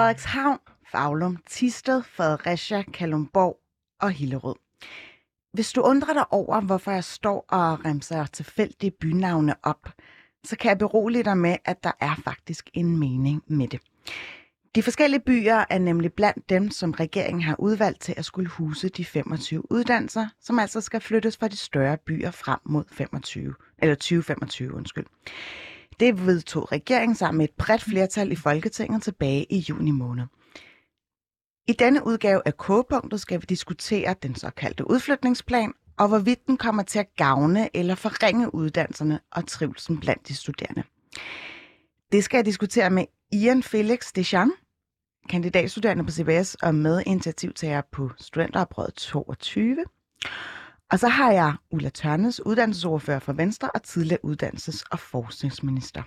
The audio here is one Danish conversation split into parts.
Frederikshavn, Faglum, Tisted, Fredericia, Kalumborg og Hillerød. Hvis du undrer dig over, hvorfor jeg står og remser tilfældige bynavne op, så kan jeg berolige dig med, at der er faktisk en mening med det. De forskellige byer er nemlig blandt dem, som regeringen har udvalgt til at skulle huse de 25 uddannelser, som altså skal flyttes fra de større byer frem mod 25, eller 2025. Undskyld. Det vedtog regeringen sammen med et bredt flertal i Folketinget tilbage i juni måned. I denne udgave af K-punktet skal vi diskutere den såkaldte udflytningsplan, og hvorvidt den kommer til at gavne eller forringe uddannelserne og trivselsen blandt de studerende. Det skal jeg diskutere med Ian Felix Deschamps, kandidatstuderende på CBS og medinitiativtager på Studenteroprøret 22. Og så har jeg Ulla Tørnes, uddannelsesordfører for Venstre og tidligere uddannelses- og forskningsminister.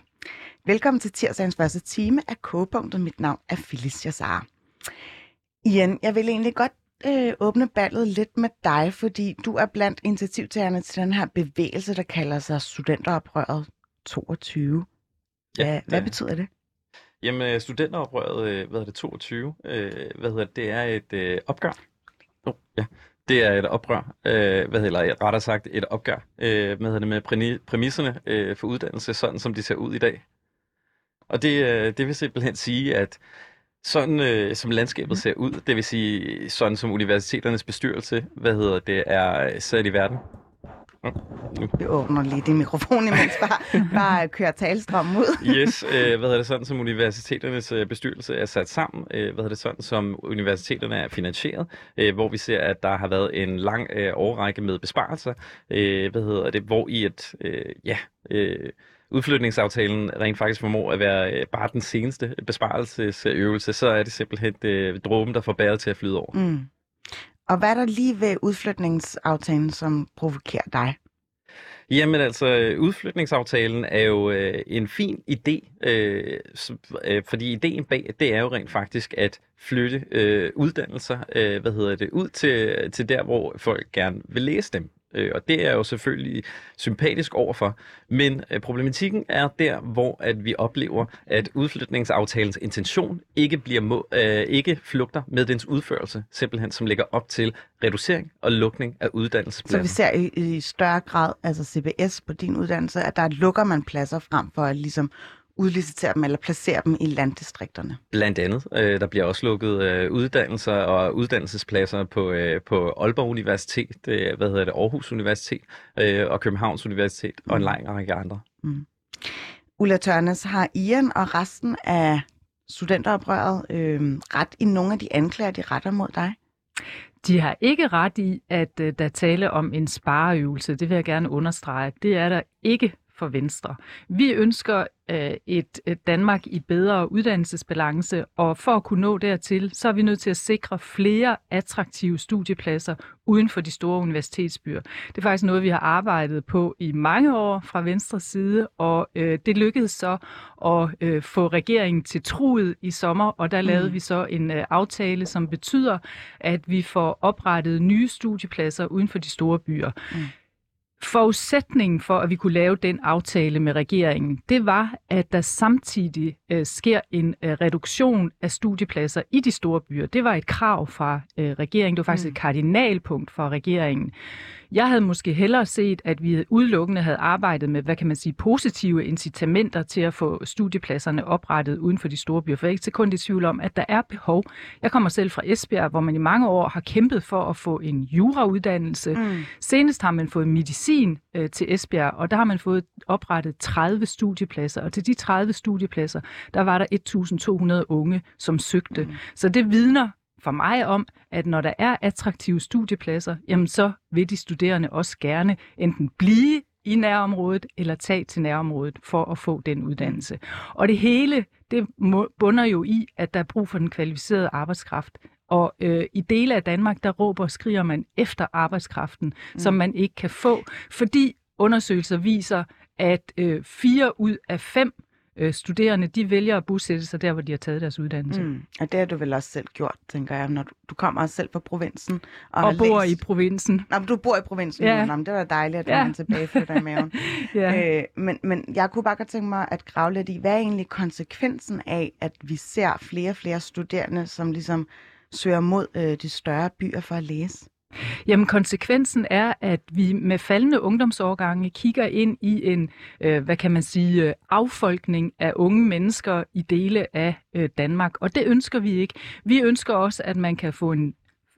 Velkommen til tirsdagens første time af K-punktet. Mit navn er Felicia Sara. Ian, jeg vil egentlig godt øh, åbne ballet lidt med dig, fordi du er blandt initiativtagerne til den her bevægelse, der kalder sig Studenteroprøret 22. Hvad, ja, hvad betyder det? Jamen, studenteroprøret, øh, hvad hedder det, 22, øh, hvad hedder det, det er et øh, opgør. Oh, ja. Det er et oprør, øh, hvad hedder, rettere sagt et opgør øh, hvad hedder det, med præmisserne øh, for uddannelse, sådan som de ser ud i dag. Og det, øh, det vil simpelthen sige, at sådan øh, som landskabet ser ud, det vil sige sådan som universiteternes bestyrelse, hvad hedder det, er sat i verden, vi åbner lige din mikrofon, imens bare, bare kører talstrømmen ud. yes, øh, hvad hedder det sådan, som universiteternes øh, bestyrelse er sat sammen, øh, hvad hedder det sådan, som universiteterne er finansieret, øh, hvor vi ser, at der har været en lang øh, overrække med besparelser, øh, hvad hedder det, hvor i et, øh, ja, øh, udflytningsaftalen rent faktisk formår at være øh, bare den seneste besparelsesøvelse, så er det simpelthen øh, dråben, der får bæret til at flyde over. Mm. Og hvad er der lige ved udflytningsaftalen, som provokerer dig? Jamen altså, udflytningsaftalen er jo øh, en fin idé, øh, så, øh, fordi ideen bag, det er jo rent faktisk at flytte øh, uddannelser, øh, hvad hedder det, ud til, til der, hvor folk gerne vil læse dem. Øh, og det er jo selvfølgelig sympatisk overfor. Men øh, problematikken er der, hvor at vi oplever, at udflytningsaftalens intention ikke bliver må, øh, ikke flugter med dens udførelse, simpelthen som ligger op til reducering og lukning af uddannelsespladser. Så vi ser i, i større grad, altså CBS på din uddannelse, at der lukker man pladser frem for at ligesom udlicitere dem eller placere dem i landdistrikterne? Blandt andet. Øh, der bliver også lukket øh, uddannelser og uddannelsespladser på, øh, på Aalborg Universitet, øh, hvad hedder det, Aarhus Universitet øh, og Københavns Universitet mm. og en mm. lang række andre. Mm. Ulla Tørnes, har Ian og resten af studenteroprøret øh, ret i nogle af de anklager, de retter mod dig? De har ikke ret i, at uh, der tale om en spareøvelse. Det vil jeg gerne understrege. Det er der ikke for Venstre. Vi ønsker øh, et, et Danmark i bedre uddannelsesbalance, og for at kunne nå dertil, så er vi nødt til at sikre flere attraktive studiepladser uden for de store universitetsbyer. Det er faktisk noget, vi har arbejdet på i mange år fra Venstres side, og øh, det lykkedes så at øh, få regeringen til truet i sommer, og der lavede mm. vi så en øh, aftale, som betyder, at vi får oprettet nye studiepladser uden for de store byer. Mm. Forudsætningen for, at vi kunne lave den aftale med regeringen, det var, at der samtidig øh, sker en øh, reduktion af studiepladser i de store byer. Det var et krav fra øh, regeringen. Det var faktisk mm. et kardinalpunkt for regeringen. Jeg havde måske hellere set, at vi udelukkende havde arbejdet med, hvad kan man sige, positive incitamenter til at få studiepladserne oprettet uden for de store byer. For jeg er ikke sekund i tvivl om, at der er behov. Jeg kommer selv fra Esbjerg, hvor man i mange år har kæmpet for at få en jurauddannelse. Mm. Senest har man fået medicin øh, til Esbjerg, og der har man fået oprettet 30 studiepladser. Og til de 30 studiepladser, der var der 1.200 unge, som søgte. Mm. Så det vidner for mig om, at når der er attraktive studiepladser, jamen så vil de studerende også gerne enten blive i nærområdet eller tage til nærområdet for at få den uddannelse. Og det hele, det bunder jo i, at der er brug for den kvalificerede arbejdskraft. Og øh, i dele af Danmark, der råber og skriger man efter arbejdskraften, mm. som man ikke kan få, fordi undersøgelser viser, at øh, fire ud af fem øh, studerende, de vælger at bosætte sig der, hvor de har taget deres uddannelse. Mm. Og det har du vel også selv gjort, tænker jeg, når du, du kommer selv fra provinsen. Og, Og bor læst... i provinsen. Nå, men du bor i provinsen Ja. nu. Nå, men det var dejligt, at du Ja. ja. tilbage flytter i maven. Ja. øh, men, men jeg kunne bare godt tænke mig at grave lidt i, hvad er egentlig konsekvensen af, at vi ser flere og flere studerende, som ligesom søger mod øh, de større byer for at læse? Jamen konsekvensen er, at vi med faldende ungdomsårgange kigger ind i en, øh, hvad kan man sige, øh, affolkning af unge mennesker i dele af øh, Danmark. Og det ønsker vi ikke. Vi ønsker også, at man kan få en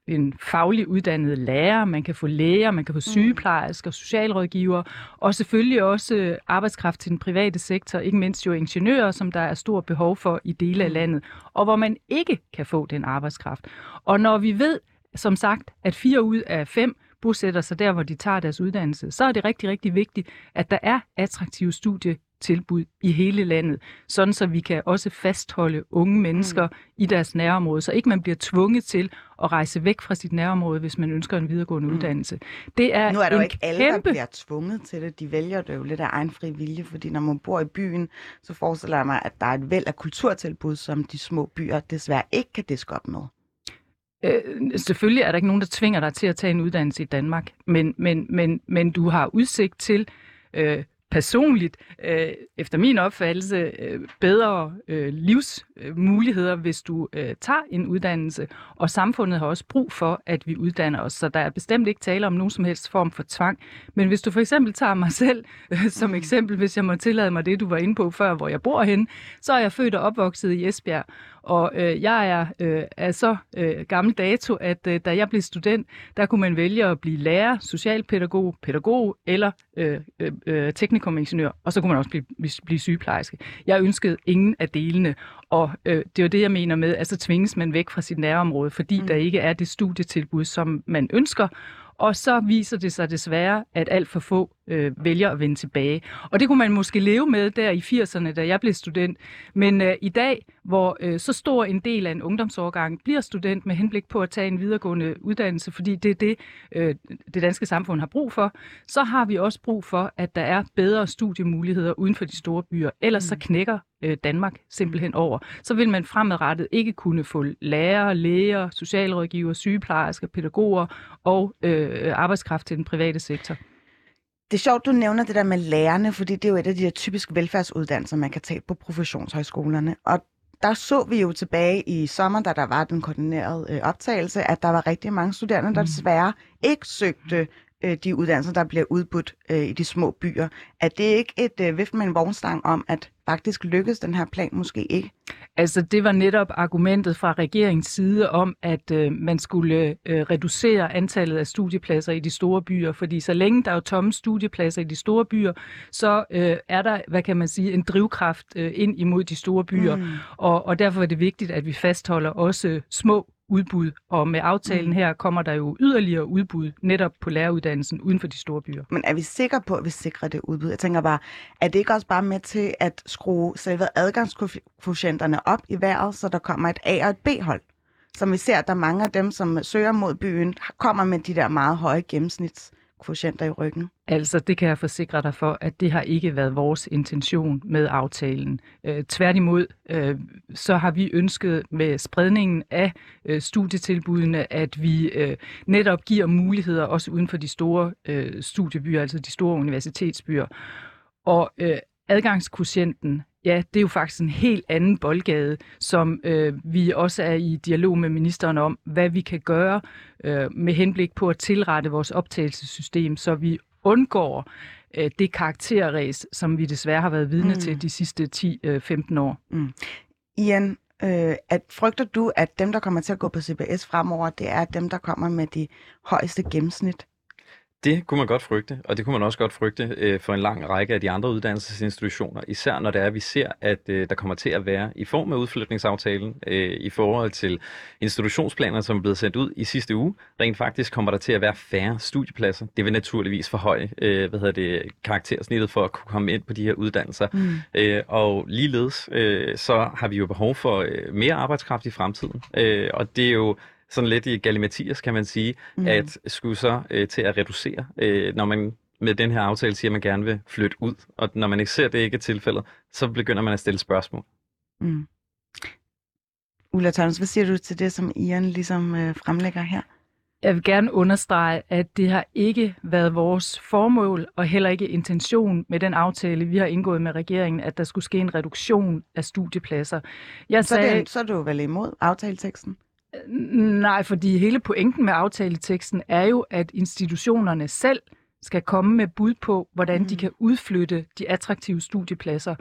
en faglig uddannet lærer, man kan få læger, man kan få sygeplejersker, socialrådgiver, og selvfølgelig også øh, arbejdskraft til den private sektor, ikke mindst jo ingeniører, som der er stor behov for i dele af landet, og hvor man ikke kan få den arbejdskraft. Og når vi ved, som sagt, at fire ud af fem bosætter sig der, hvor de tager deres uddannelse, så er det rigtig, rigtig vigtigt, at der er attraktive studietilbud i hele landet, sådan så vi kan også fastholde unge mennesker mm. i deres nærområde, så ikke man bliver tvunget til at rejse væk fra sit nærområde, hvis man ønsker en videregående mm. uddannelse. Det er Nu er en jo ikke alle, der kæmpe... bliver tvunget til det. De vælger det jo lidt af egen fri vilje, fordi når man bor i byen, så forestiller jeg mig, at der er et væld af kulturtilbud, som de små byer desværre ikke kan diske op med. Øh, selvfølgelig er der ikke nogen, der tvinger dig til at tage en uddannelse i Danmark, men, men, men, men du har udsigt til øh, personligt, øh, efter min opfattelse, øh, bedre øh, livsmuligheder, hvis du øh, tager en uddannelse. Og samfundet har også brug for, at vi uddanner os, så der er bestemt ikke tale om nogen som helst form for tvang. Men hvis du for eksempel tager mig selv øh, som eksempel, hvis jeg må tillade mig det, du var inde på før, hvor jeg bor hen, så er jeg født og opvokset i Esbjerg. Og øh, jeg er, øh, er så øh, gammel dato, at øh, da jeg blev student, der kunne man vælge at blive lærer, socialpædagog, pædagog eller øh, øh, øh, teknikumingeniør, og så kunne man også blive, blive, blive sygeplejerske. Jeg ønskede ingen af delene, og øh, det er jo det, jeg mener med, at så tvinges man væk fra sit nærområde, fordi mm. der ikke er det studietilbud, som man ønsker, og så viser det sig desværre, at alt for få øh, vælger at vende tilbage. Og det kunne man måske leve med der i 80'erne, da jeg blev student. Men øh, i dag, hvor øh, så stor en del af en ungdomsårgang bliver student med henblik på at tage en videregående uddannelse, fordi det er det, øh, det danske samfund har brug for, så har vi også brug for, at der er bedre studiemuligheder uden for de store byer. Ellers mm. så knækker øh, Danmark simpelthen over. Så vil man fremadrettet ikke kunne få lærer, læger, socialrådgiver, sygeplejersker, pædagoger og øh, arbejdskraft til den private sektor. Det er sjovt, du nævner det der med lærerne, fordi det er jo et af de her typiske velfærdsuddannelser, man kan tage på professionshøjskolerne. Og der så vi jo tilbage i sommer, da der var den koordinerede øh, optagelse, at der var rigtig mange studerende, der Mm. desværre ikke søgte øh, de uddannelser, der bliver udbudt øh, i de små byer. Er det ikke et øh, vift med en vognstang om, at faktisk lykkes den her plan måske ikke? Altså, det var netop argumentet fra regeringens side om, at øh, man skulle øh, reducere antallet af studiepladser i de store byer, fordi så længe der er jo tomme studiepladser i de store byer, så øh, er der, hvad kan man sige, en drivkraft øh, ind imod de store byer, mm. og, og derfor er det vigtigt, at vi fastholder også små udbud, og med aftalen Mm. her kommer der jo yderligere udbud netop på læreruddannelsen uden for de store byer. Men er vi sikre på, at vi sikrer det udbud? Jeg tænker bare, er det ikke også bare med til at skrue selve adgangskvotienterne op i vejret, så der kommer et A- og et B-hold? Som vi ser, at der er mange af dem, som søger mod byen, kommer med de der meget høje kvotienter i ryggen. Altså, det kan jeg forsikre dig for, at det har ikke været vores intention med aftalen. Øh, tværtimod, øh, så har vi ønsket med spredningen af øh, studietilbudene, at vi øh, netop giver muligheder også uden for de store øh, studiebyer, altså de store universitetsbyer. Og øh, adgangskvotienten, ja, det er jo faktisk en helt anden boldgade, som øh, vi også er i dialog med ministeren om, hvad vi kan gøre øh, med henblik på at tilrette vores optagelsessystem, så vi undgår øh, det karakterræs, som vi desværre har været vidne mm. Mm. til de sidste 10-15 år. Ian, øh, at frygter du, at dem, der kommer til at gå på CBS fremover, det er dem, der kommer med de højeste gennemsnit? Det kunne man godt frygte, og det kunne man også godt frygte øh, for en lang række af de andre uddannelsesinstitutioner, især når det er, at vi ser, at øh, der kommer til at være i form af udflytningsaftalen øh, i forhold til institutionsplaner, som er blevet sendt ud i sidste uge. Rent faktisk kommer der til at være færre studiepladser. Det vil naturligvis forhøje øh, hvad hedder det, karaktersnittet for at kunne komme ind på de her uddannelser. Mm. Øh, og ligeledes, øh, så har vi jo behov for øh, mere arbejdskraft i fremtiden. Øh, og det er jo sådan lidt i galimatias, kan man sige, mm. at skulle så øh, til at reducere, øh, når man med den her aftale siger, at man gerne vil flytte ud. Og når man ikke ser, at det ikke er tilfældet, så begynder man at stille spørgsmål. Mm. Ulla Tørnes, hvad siger du til det, som Ian ligesom øh, fremlægger her? Jeg vil gerne understrege, at det har ikke været vores formål og heller ikke intention med den aftale, vi har indgået med regeringen, at der skulle ske en reduktion af studiepladser. Jeg så, sagde, det, så er du vel imod aftaleteksten? Nej, fordi hele pointen med aftaleteksten er jo, at institutionerne selv skal komme med bud på, hvordan mm. de kan udflytte de attraktive studiepladser.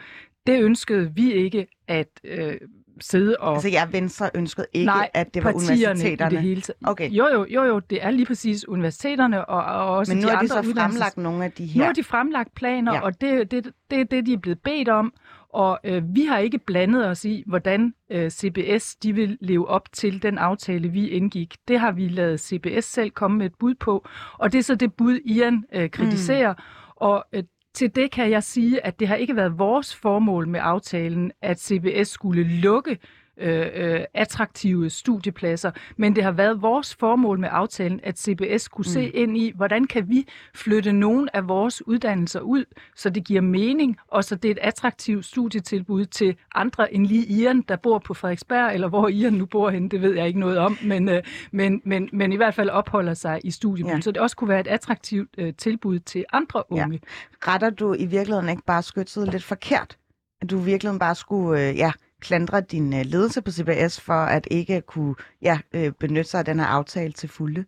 Det ønskede vi ikke at øh, sidde og... Altså jeg Venstre ønskede ikke, Nej, at det var universiteterne? i det hele taget. Okay. Jo, jo, jo, jo, det er lige præcis universiteterne og, og også Men nu de har de så fremlagt nogle af de her... Nu har de fremlagt planer, ja. og det er det, det, det, de er blevet bedt om. Og øh, vi har ikke blandet os i, hvordan øh, CBS de vil leve op til den aftale, vi indgik. Det har vi lavet CBS selv komme med et bud på, og det er så det bud, Ian øh, kritiserer. Mm. Og øh, til det kan jeg sige, at det har ikke været vores formål med aftalen, at CBS skulle lukke øh, øh, attraktive studiepladser, men det har været vores formål med aftalen, at CBS kunne mm. se ind i, hvordan kan vi flytte nogle af vores uddannelser ud, så det giver mening, og så det er et attraktivt studietilbud til andre end lige Ian, der bor på Frederiksberg, eller hvor Ian nu bor henne, det ved jeg ikke noget om, men, øh, men, men, men i hvert fald opholder sig i studiebyen, ja. så det også kunne være et attraktivt øh, tilbud til andre unge. Ja. Retter du i virkeligheden ikke bare skytset lidt forkert? At du virkelig bare skulle øh, ja, klandre din øh, ledelse på CBS for at ikke kunne ja, øh, benytte sig af den her aftale til fulde?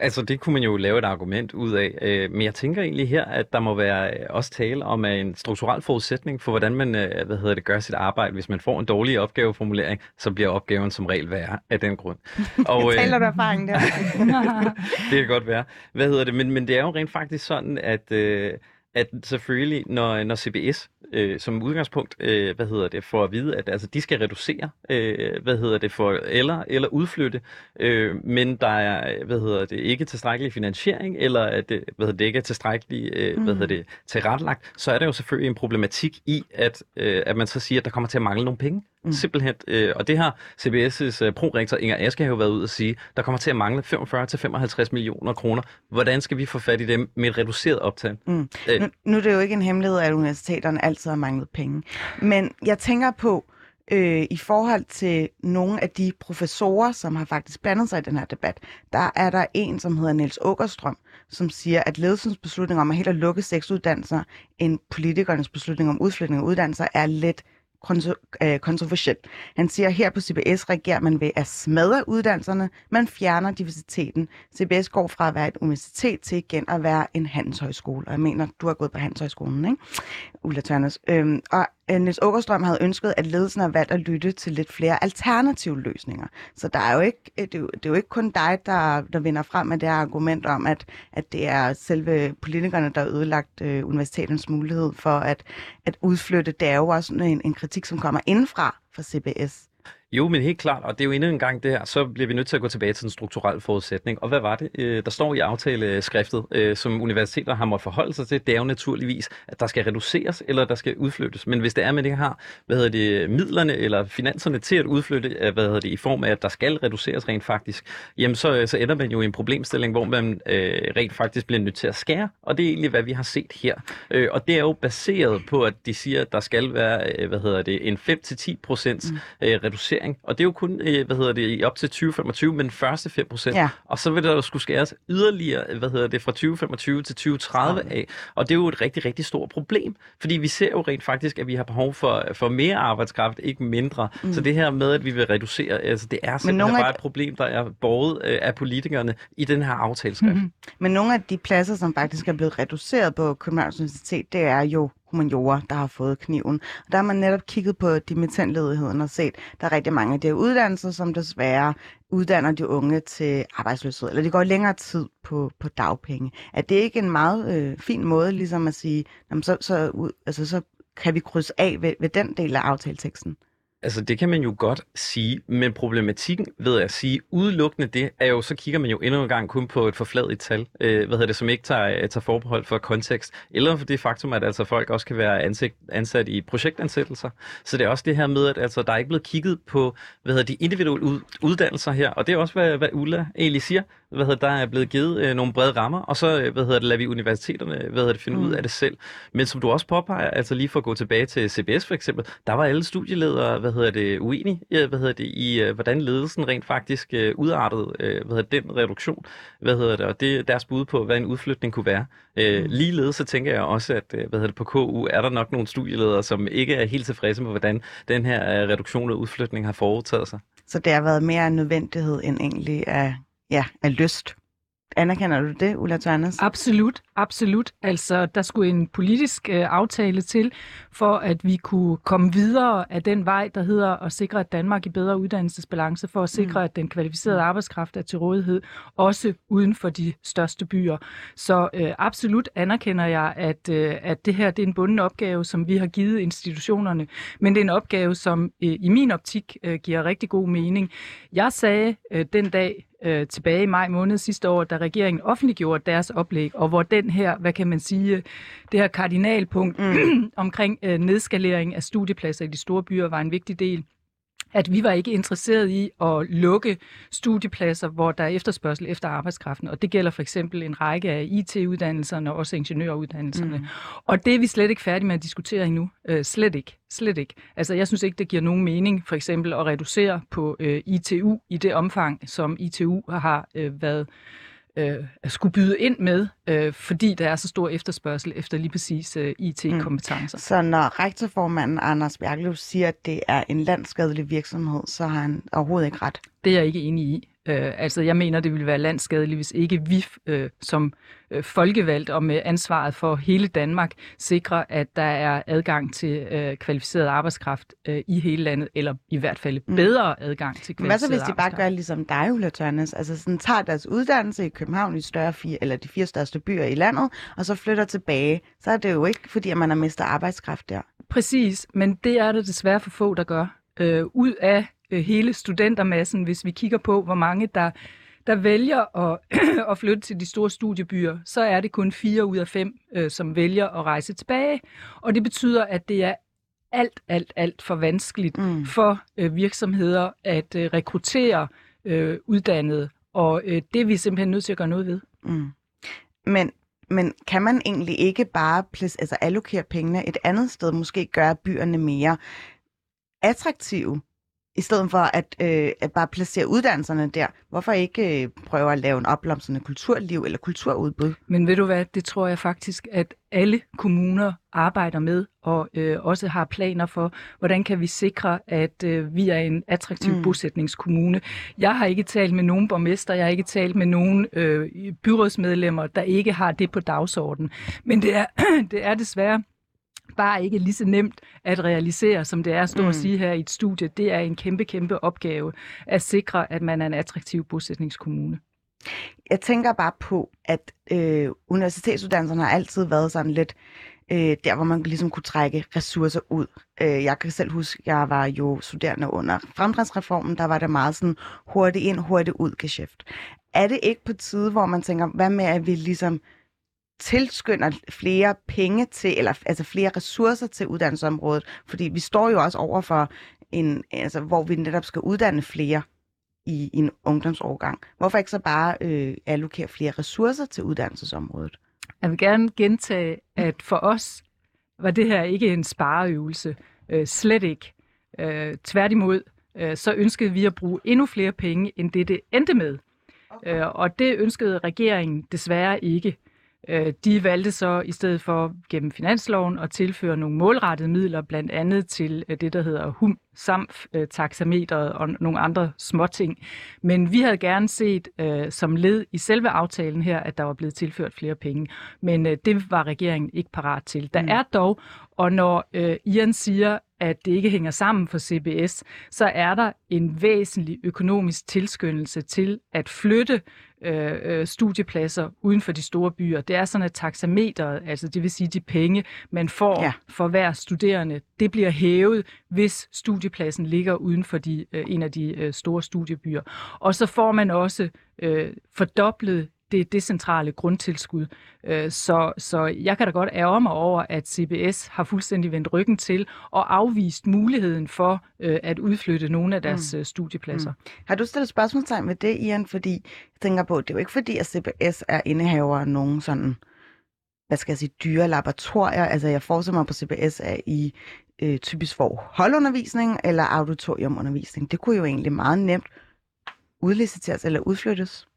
Altså, det kunne man jo lave et argument ud af. Øh, men jeg tænker egentlig her, at der må være også tale om en strukturel forudsætning for, hvordan man hvad hedder det, gør sit arbejde. Hvis man får en dårlig opgaveformulering, så bliver opgaven som regel værre af den grund. Og, jeg taler du erfaring der. det kan godt være. Hvad hedder det? Men, men det er jo rent faktisk sådan, at, at selvfølgelig, når, når CBS øh, som udgangspunkt, øh, hvad hedder det, for at vide, at altså, de skal reducere, øh, hvad hedder det, for, eller, eller udflytte, øh, men der er, hvad hedder det, ikke tilstrækkelig finansiering, eller at det, hvad hedder det, ikke er tilstrækkelig, øh, mm. hvad hedder det, tilrettelagt, så er der jo selvfølgelig en problematik i, at, øh, at man så siger, at der kommer til at mangle nogle penge. Mm. Simpelthen. Øh, og det har CBS' øh, prorektor Inger Aske har jo været ude at sige, der kommer til at mangle 45-55 millioner kroner. Hvordan skal vi få fat i dem med et reduceret optag? Mm. Øh. Nu, nu er det jo ikke en hemmelighed, at universiteterne altid har manglet penge. Men jeg tænker på, øh, i forhold til nogle af de professorer, som har faktisk blandet sig i den her debat, der er der en, som hedder Niels Åkerstrøm, som siger, at ledelsens beslutning om at helt at lukke seks uddannelser, end politikernes beslutning om udflytning af uddannelser, er lidt Øh, kontroversiel. Han siger, at her på CBS reagerer man ved at smadre uddannelserne, man fjerner diversiteten. CBS går fra at være et universitet til igen at være en handelshøjskole. Og jeg mener, du har gået på handelshøjskolen, ikke? Ulla Tørnes. Øhm, og Øh, Niels Åkerstrøm havde ønsket, at ledelsen har valgt at lytte til lidt flere alternative løsninger. Så der er jo ikke, øh, det, er jo, det er jo ikke kun dig, der, der vinder frem med det her argument om, at, at det er selve politikerne, der har ødelagt øh, universitetens mulighed for at, at udflytte. Det er jo også en, en kritik, som kommer indfra fra CBS. Jo, men helt klart, og det er jo endnu en gang det her, så bliver vi nødt til at gå tilbage til den strukturelle forudsætning. Og hvad var det, øh, der står i aftaleskriftet, øh, som universiteter har måttet forholde sig til? Det er jo naturligvis, at der skal reduceres, eller der skal udflyttes. Men hvis det er, at man ikke har hvad hedder det, midlerne eller finanserne til at udflytte, øh, hvad hedder det, i form af, at der skal reduceres rent faktisk, jamen så, så ender man jo i en problemstilling, hvor man øh, rent faktisk bliver nødt til at skære. Og det er egentlig, hvad vi har set her. Øh, og det er jo baseret på, at de siger, at der skal være, hvad hedder det, en 5-10 procents mm. reducering investering, og det er jo kun, øh, hvad hedder det, op til 2025, men første 5 procent. Ja. Og så vil der jo skulle skæres yderligere, hvad hedder det, fra 2025 til 2030 af. Og det er jo et rigtig, rigtig stort problem, fordi vi ser jo rent faktisk, at vi har behov for, for mere arbejdskraft, ikke mindre. Mm. Så det her med, at vi vil reducere, altså det er simpelthen bare et problem, der er borget øh, af politikerne i den her aftaleskrift. Mm-hmm. Men nogle af de pladser, som faktisk er blevet reduceret på Københavns Universitet, det er jo humaniora, der har fået kniven. Og der har man netop kigget på dimittentledigheden og set, at der er rigtig mange af de uddannelser, som desværre uddanner de unge til arbejdsløshed, eller de går længere tid på, på dagpenge. Er det ikke en meget øh, fin måde ligesom at sige, jamen, så, så, altså, så kan vi krydse af ved, ved den del af aftaleteksten? Altså, det kan man jo godt sige, men problematikken ved at sige udelukkende det, er jo, så kigger man jo endnu en gang kun på et forfladet tal, øh, hvad hedder det, som ikke tager, øh, tager forbehold for kontekst, eller for det faktum, at altså, folk også kan være ansigt, ansat i projektansættelser. Så det er også det her med, at altså, der er ikke blevet kigget på hvad hedder de individuelle uddannelser her, og det er også, hvad, hvad Ulla egentlig siger. Hvad hedder, der er blevet givet øh, nogle brede rammer, og så øh, hvad hedder det, lader vi universiteterne hvad hedder det, finde mm. ud af det selv. Men som du også påpeger, altså lige for at gå tilbage til CBS for eksempel, der var alle studieledere hvad hedder det, uenige hvad hedder det, i, øh, hvordan ledelsen rent faktisk øh, udartede øh, hvad hedder det, den reduktion. Hvad hedder det, og det er deres bud på, hvad en udflytning kunne være. Øh, mm. Ligeledes så tænker jeg også, at øh, hvad hedder det, på KU er der nok nogle studieledere, som ikke er helt tilfredse med, hvordan den her øh, reduktion og udflytning har foretaget sig. Så det har været mere en nødvendighed end egentlig af, ja, af lyst. Anerkender du det, Ulla Tørnes? Absolut, absolut. Altså, der skulle en politisk øh, aftale til, for at vi kunne komme videre af den vej, der hedder at sikre, at Danmark i bedre uddannelsesbalance, for at sikre, mm. at den kvalificerede arbejdskraft er til rådighed, også uden for de største byer. Så øh, absolut anerkender jeg, at, øh, at det her det er en bunden opgave, som vi har givet institutionerne, men det er en opgave, som øh, i min optik øh, giver rigtig god mening. Jeg sagde øh, den dag, øh, tilbage i maj måned sidste år, da regeringen offentliggjorde deres oplæg, og hvor den her, hvad kan man sige, det her kardinalpunkt mm. omkring øh, nedskalering af studiepladser i de store byer var en vigtig del at vi var ikke interesseret i at lukke studiepladser, hvor der er efterspørgsel efter arbejdskraften. Og det gælder for eksempel en række af IT-uddannelserne og også ingeniøruddannelserne. Mm. Og det er vi slet ikke færdige med at diskutere endnu. Øh, slet ikke. Slet ikke. Altså, jeg synes ikke, det giver nogen mening for eksempel at reducere på øh, ITU i det omfang, som ITU har øh, været øh, skulle byde ind med, øh, fordi der er så stor efterspørgsel efter lige præcis øh, IT-kompetencer. Mm. Så når rektorformanden Anders Bjergløv siger, at det er en landskadelig virksomhed, så har han overhovedet ikke ret? Det er jeg ikke enig i. Øh, altså, jeg mener, det ville være landskadeligt, hvis ikke vi øh, som øh, folkevalgt og med ansvaret for hele Danmark sikrer, at der er adgang til øh, kvalificeret arbejdskraft øh, i hele landet, eller i hvert fald mm. bedre adgang til kvalificeret Hvad så, hvis de bare gør ligesom dig, Ulla Tørnes? Altså sådan, tager deres uddannelse i København, i større fire, eller de fire største byer i landet, og så flytter tilbage. Så er det jo ikke, fordi at man har mistet arbejdskraft der. Præcis, men det er det desværre for få, der gør. Øh, ud af øh, hele studentermassen, hvis vi kigger på, hvor mange der, der vælger at, at flytte til de store studiebyer, så er det kun fire ud af fem, øh, som vælger at rejse tilbage. Og det betyder, at det er alt, alt, alt for vanskeligt mm. for øh, virksomheder at øh, rekruttere øh, uddannede, og øh, det er vi simpelthen nødt til at gøre noget ved. Mm. Men, men kan man egentlig ikke bare altså allokere pengene et andet sted, måske gøre byerne mere attraktive i stedet for at, øh, at bare placere uddannelserne der. Hvorfor ikke øh, prøve at lave en opblomstrende kulturliv eller kulturudbud? Men ved du hvad, det tror jeg faktisk, at alle kommuner arbejder med og øh, også har planer for, hvordan kan vi sikre, at øh, vi er en attraktiv mm. bosætningskommune. Jeg har ikke talt med nogen borgmester, jeg har ikke talt med nogen øh, byrådsmedlemmer, der ikke har det på dagsordenen. Men det er, det er desværre bare ikke lige så nemt at realisere, som det er at stå mm. og sige her i et studie. Det er en kæmpe, kæmpe opgave at sikre, at man er en attraktiv bosætningskommune. Jeg tænker bare på, at øh, universitetsuddannelserne har altid været sådan lidt øh, der, hvor man ligesom kunne trække ressourcer ud. Øh, jeg kan selv huske, jeg var jo studerende under fremdriftsreformen, der var det meget sådan hurtigt ind, hurtigt ud geschæft. Er det ikke på tide, hvor man tænker, hvad med at vi ligesom tilskynder flere penge til, eller altså flere ressourcer til uddannelsesområdet, fordi vi står jo også over for en, altså, hvor vi netop skal uddanne flere i, i en ungdomsårgang. Hvorfor ikke så bare øh, allokere flere ressourcer til uddannelsesområdet? Jeg vil gerne gentage, at for os var det her ikke en spareøvelse. Øh, slet ikke. Øh, tværtimod, øh, så ønskede vi at bruge endnu flere penge, end det det endte med. Okay. Øh, og det ønskede regeringen desværre ikke. Øh, de valgte så i stedet for gennem finansloven at tilføre nogle målrettede midler, blandt andet til øh, det, der hedder HUM, SAMF, øh, taxameteret og nogle andre småting. Men vi havde gerne set som led i selve aftalen her, at der var blevet tilført flere penge. Men det var regeringen ikke parat til. Der mm. er dog, og når Ian siger, at det ikke hænger sammen for CBS, så er der en væsentlig økonomisk tilskyndelse til at flytte øh, øh, studiepladser uden for de store byer. Det er sådan, at taxameteret, altså det vil sige de penge, man får ja. for hver studerende, det bliver hævet, hvis studiepladsen ligger uden for de, øh, en af de øh, store studiebyer. Og så får man også øh, fordoblet det decentrale grundtilskud. Øh, så, så jeg kan da godt ærge mig over, at CBS har fuldstændig vendt ryggen til og afvist muligheden for øh, at udflytte nogle af deres mm. studiepladser. Mm. Har du stillet spørgsmålstegn ved det, Ian? Fordi jeg tænker på, det er jo ikke fordi, at CBS er indehaver af nogen sådan hvad skal jeg sige, dyre laboratorier. Altså jeg forestiller mig på CBS er i øh, typisk for holdundervisning eller auditoriumundervisning. Det kunne jo egentlig meget nemt udliciteres eller udflyttes.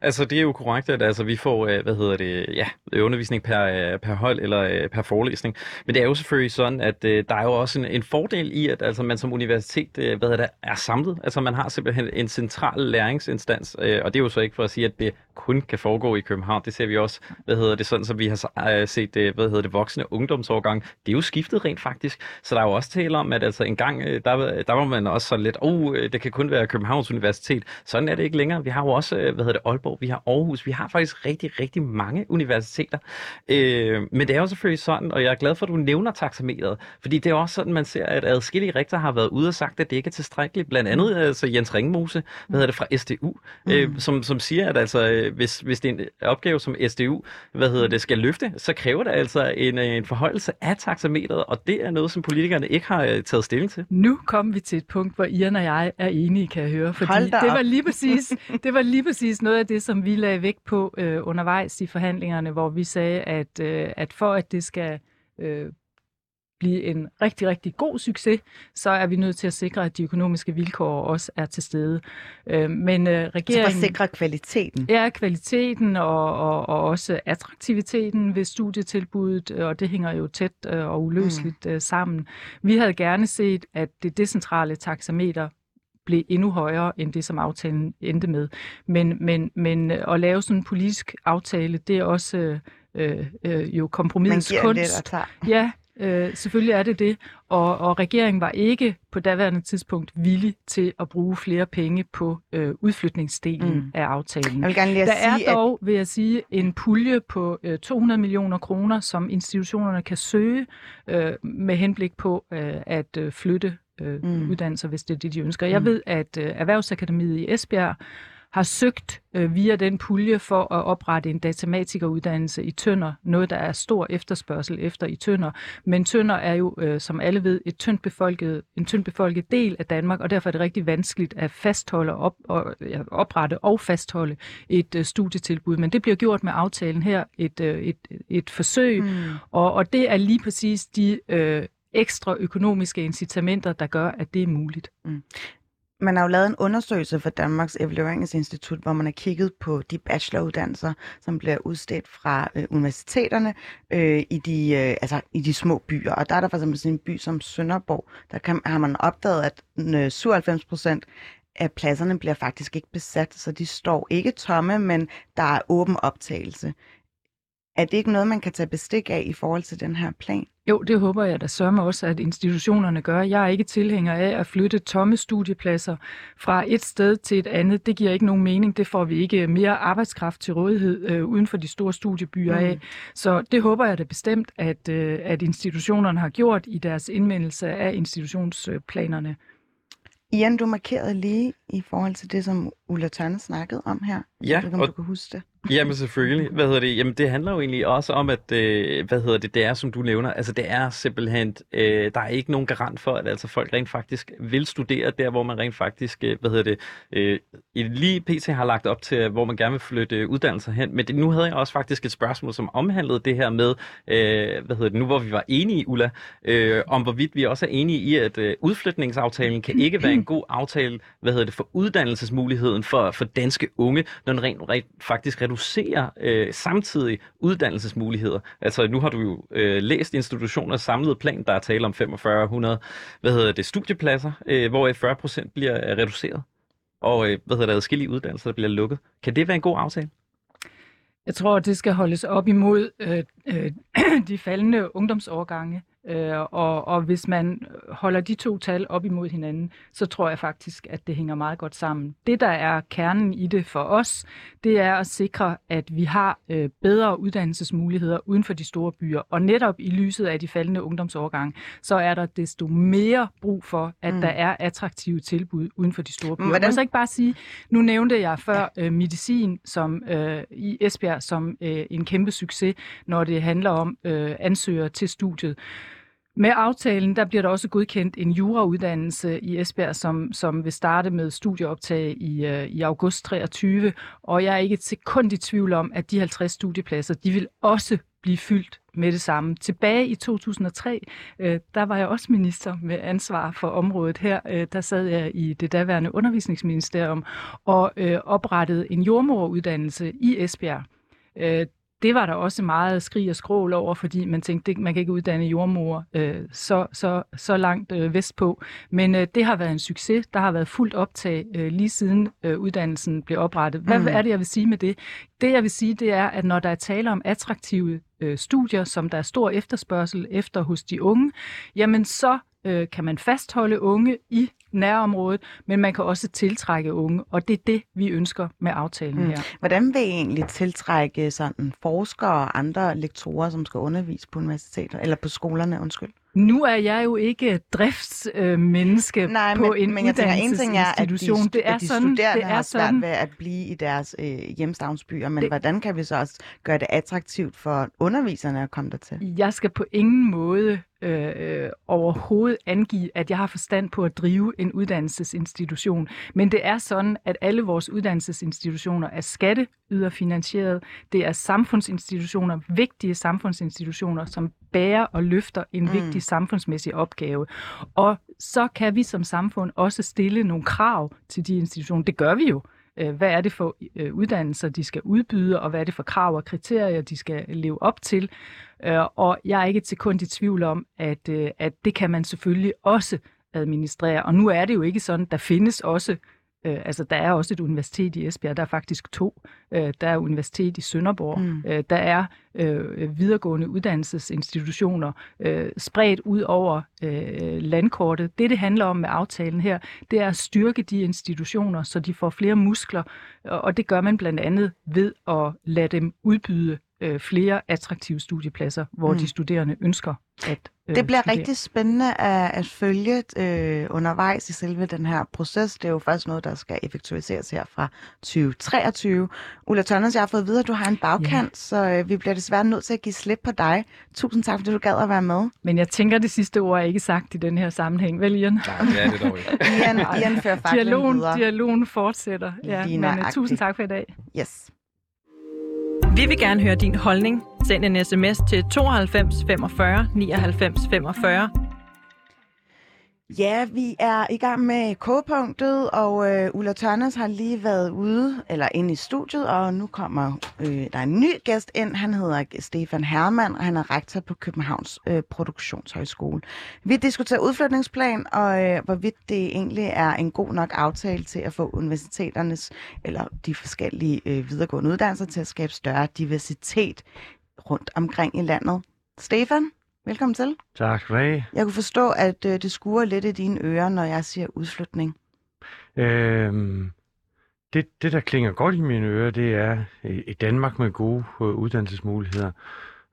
Altså, det er jo korrekt, at altså, vi får, øh, hvad hedder det, ja, undervisning per, øh, per hold eller øh, per forelæsning. Men det er jo selvfølgelig sådan, at der er jo også en, en fordel i, at altså, man som universitet hvad hedder det, er samlet. Altså, man har simpelthen en central læringsinstans, og det er jo så ikke for at sige, at det kun kan foregå i København. Det ser vi også, hvad hedder det, sådan som vi har set, hvad hedder det, voksne ungdomsårgang. Det er jo skiftet rent faktisk. Så der er jo også tale om, at altså en gang, der, der var man også sådan lidt, oh, det kan kun være Københavns Universitet. Sådan er det ikke længere. Vi har jo også, hvad hedder det, Aalborg, vi har Aarhus, vi har faktisk rigtig, rigtig mange universiteter. Øh, men det er jo selvfølgelig sådan, og jeg er glad for, at du nævner taxameteret, fordi det er også sådan, man ser, at adskillige rektorer har været ude og sagt, at det ikke er tilstrækkeligt. Blandt andet altså Jens Ringmose, hvad hedder det, fra SDU, øh, mm. som, som siger, at altså, øh, hvis, hvis det er en opgave, som SDU hvad hedder det, skal løfte, så kræver det altså en, en forholdelse af taxameteret, og det er noget, som politikerne ikke har øh, taget stilling til. Nu kommer vi til et punkt, hvor Ian og jeg er enige, kan jeg høre, fordi det var lige præcis, det var lige præcis noget af det, som vi lagde vægt på øh, undervejs i forhandlingerne, hvor vi sagde, at, øh, at for at det skal øh, blive en rigtig, rigtig god succes, så er vi nødt til at sikre, at de økonomiske vilkår også er til stede. Øh, men øh, regeringen... Så for at sikre kvaliteten? Ja, kvaliteten og, og, og også attraktiviteten ved studietilbuddet, og det hænger jo tæt øh, og uløseligt mm. sammen. Vi havde gerne set, at det decentrale taxameter blev endnu højere end det, som aftalen endte med. Men, men, men øh, at lave sådan en politisk aftale, det er også øh, øh, jo kompromisets kunst. Ja, øh, selvfølgelig er det det. Og, og regeringen var ikke på daværende tidspunkt villig til at bruge flere penge på øh, udflytningsdelen mm. af aftalen. Jeg vil gerne lige Der sige, er dog, vil jeg sige, en pulje på øh, 200 millioner kroner, som institutionerne kan søge øh, med henblik på øh, at øh, flytte øh, mm. uddannelser, hvis det er det, de ønsker. Jeg mm. ved, at øh, Erhvervsakademiet i Esbjerg har søgt øh, via den pulje for at oprette en datamatikeruddannelse i Tønder, noget der er stor efterspørgsel efter i Tønder. Men Tønder er jo, øh, som alle ved, et tyndt befolket, en tyndt befolket del af Danmark, og derfor er det rigtig vanskeligt at fastholde op, og, ja, oprette og fastholde et øh, studietilbud. Men det bliver gjort med aftalen her, et, øh, et, et forsøg, mm. og, og det er lige præcis de øh, ekstra økonomiske incitamenter, der gør, at det er muligt. Mm. Man har jo lavet en undersøgelse for Danmarks Evalueringsinstitut, hvor man har kigget på de bacheloruddannelser, som bliver udstedt fra øh, universiteterne øh, i, de, øh, altså, i de små byer. Og der er der for eksempel sådan en by som Sønderborg, der kan, har man opdaget, at øh, 97 procent af pladserne bliver faktisk ikke besat, så de står ikke tomme, men der er åben optagelse. Er det ikke noget, man kan tage bestik af i forhold til den her plan? Jo, det håber jeg da sørme også, at institutionerne gør. Jeg er ikke tilhænger af at flytte tomme studiepladser fra et sted til et andet. Det giver ikke nogen mening. Det får vi ikke mere arbejdskraft til rådighed øh, uden for de store studiebyer mm. af. Så det håber jeg da bestemt, at, øh, at institutionerne har gjort i deres indmeldelse af institutionsplanerne. Ian, du markerede lige i forhold til det, som Ulla Tørne snakkede om her. Ja, ikke, om og, du kan huske det. Jamen selvfølgelig. Hvad hedder det? Jamen det handler jo egentlig også om, at øh, hvad hedder det, det er, som du nævner, altså det er simpelthen, øh, der er ikke nogen garant for, at altså folk rent faktisk vil studere der, hvor man rent faktisk, øh, hvad hedder det, øh, lige PT har lagt op til, hvor man gerne vil flytte uddannelser hen. Men det, nu havde jeg også faktisk et spørgsmål, som omhandlede det her med, øh, hvad hedder det, nu hvor vi var enige, Ulla, øh, om hvorvidt vi også er enige i, at øh, udflytningsaftalen kan ikke være en god aftale, hvad hedder det, for uddannelsesmuligheden for, for danske unge, når den rent, rent faktisk reducerer øh, samtidig uddannelsesmuligheder. Altså nu har du jo øh, læst institutioners samlede plan, der er tale om 4500 hvad hedder det, studiepladser, øh, hvor 40 procent bliver øh, reduceret. Og øh, hvad hedder det, adskillige uddannelser, der bliver lukket. Kan det være en god aftale? Jeg tror, det skal holdes op imod øh, øh, de faldende ungdomsårgange. Øh, og, og hvis man holder de to tal op imod hinanden, så tror jeg faktisk, at det hænger meget godt sammen. Det, der er kernen i det for os, det er at sikre, at vi har øh, bedre uddannelsesmuligheder uden for de store byer. Og netop i lyset af de faldende ungdomsårgange, så er der desto mere brug for, at mm. der er attraktive tilbud uden for de store byer. Hvordan? Må jeg så ikke bare sige, nu nævnte jeg før øh, medicin som øh, i Esbjerg som øh, en kæmpe succes, når det handler om øh, ansøgere til studiet. Med aftalen der bliver der også godkendt en jurauddannelse i Esbjerg, som, som vil starte med studieoptag i, øh, i august 23. Og jeg er ikke et sekund i tvivl om, at de 50 studiepladser, de vil også blive fyldt med det samme. Tilbage i 2003, øh, der var jeg også minister med ansvar for området her. Øh, der sad jeg i det daværende undervisningsministerium og øh, oprettede en jordmoruddannelse i Esbjerg. Øh, det var der også meget skrig og skrål over, fordi man tænkte, det, man kan ikke uddanne jordmor øh, så, så, så langt øh, vestpå. Men øh, det har været en succes. Der har været fuldt optag øh, lige siden øh, uddannelsen blev oprettet. Hvad mm. er det, jeg vil sige med det? Det, jeg vil sige, det er, at når der er tale om attraktive øh, studier, som der er stor efterspørgsel efter hos de unge, jamen så øh, kan man fastholde unge i nærområdet, men man kan også tiltrække unge, og det er det, vi ønsker med aftalen mm. her. Hvordan vil I egentlig tiltrække sådan forskere og andre lektorer, som skal undervise på universiteter, eller på skolerne, undskyld? Nu er jeg jo ikke driftsmenneske øh, Nej, på en men jeg tænker, en ting er, at de, det er at de sådan, studerende det er har svært sådan. ved at blive i deres øh, hjemstavnsbyer, men det, hvordan kan vi så også gøre det attraktivt for underviserne at komme dertil? Jeg skal på ingen måde øh, overhovedet angive, at jeg har forstand på at drive en uddannelsesinstitution. Men det er sådan, at alle vores uddannelsesinstitutioner er skatteyderfinansieret. Det er samfundsinstitutioner, vigtige samfundsinstitutioner, som bærer og løfter en mm. vigtig samfundsmæssig opgave. Og så kan vi som samfund også stille nogle krav til de institutioner. Det gør vi jo. Øh, hvad er det for øh, uddannelser, de skal udbyde, og hvad er det for krav og kriterier, de skal leve op til. Øh, og jeg er ikke et sekund i tvivl om, at, at det kan man selvfølgelig også administrere. Og nu er det jo ikke sådan, der findes også Øh, altså, der er også et universitet i Esbjerg, der er faktisk to. Øh, der er universitet i Sønderborg. Mm. Øh, der er øh, videregående uddannelsesinstitutioner øh, spredt ud over øh, landkortet. Det, det handler om med aftalen her, det er at styrke de institutioner, så de får flere muskler, og det gør man blandt andet ved at lade dem udbyde øh, flere attraktive studiepladser, hvor mm. de studerende ønsker at øh, Det bliver studere. rigtig spændende at, at følge øh, undervejs i selve den her proces. Det er jo faktisk noget, der skal effektualiseres her fra 2023. Ulla Tønners, jeg har fået videre, at du har en bagkant, ja. så øh, vi bliver desværre nødt til at give slip på dig. Tusind tak, fordi du gad at være med. Men jeg tænker, det sidste ord er ikke sagt i den her sammenhæng, vel Ian? Nej, det er det dog ikke. Ian, Ian fører dialogen, videre. Dialogen fortsætter. Ja, men, uh, tusind tak for i dag. Yes. Vi vil gerne høre din holdning. Send en sms til 92 45 99 45 Ja, vi er i gang med K-punktet, og øh, Ulla Tørnes har lige været ude, eller inde i studiet, og nu kommer øh, der en ny gæst ind. Han hedder Stefan Hermann, og han er rektor på Københavns øh, Produktionshøjskole. Vi diskuterer udflytningsplan, og øh, hvorvidt det egentlig er en god nok aftale til at få universiteternes, eller de forskellige øh, videregående uddannelser til at skabe større diversitet rundt omkring i landet. Stefan? Velkommen til. Tak skal du have. Jeg kunne forstå, at øh, det skuer lidt i dine ører, når jeg siger udflytning. Øhm, det, det, der klinger godt i mine ører, det er et Danmark med gode øh, uddannelsesmuligheder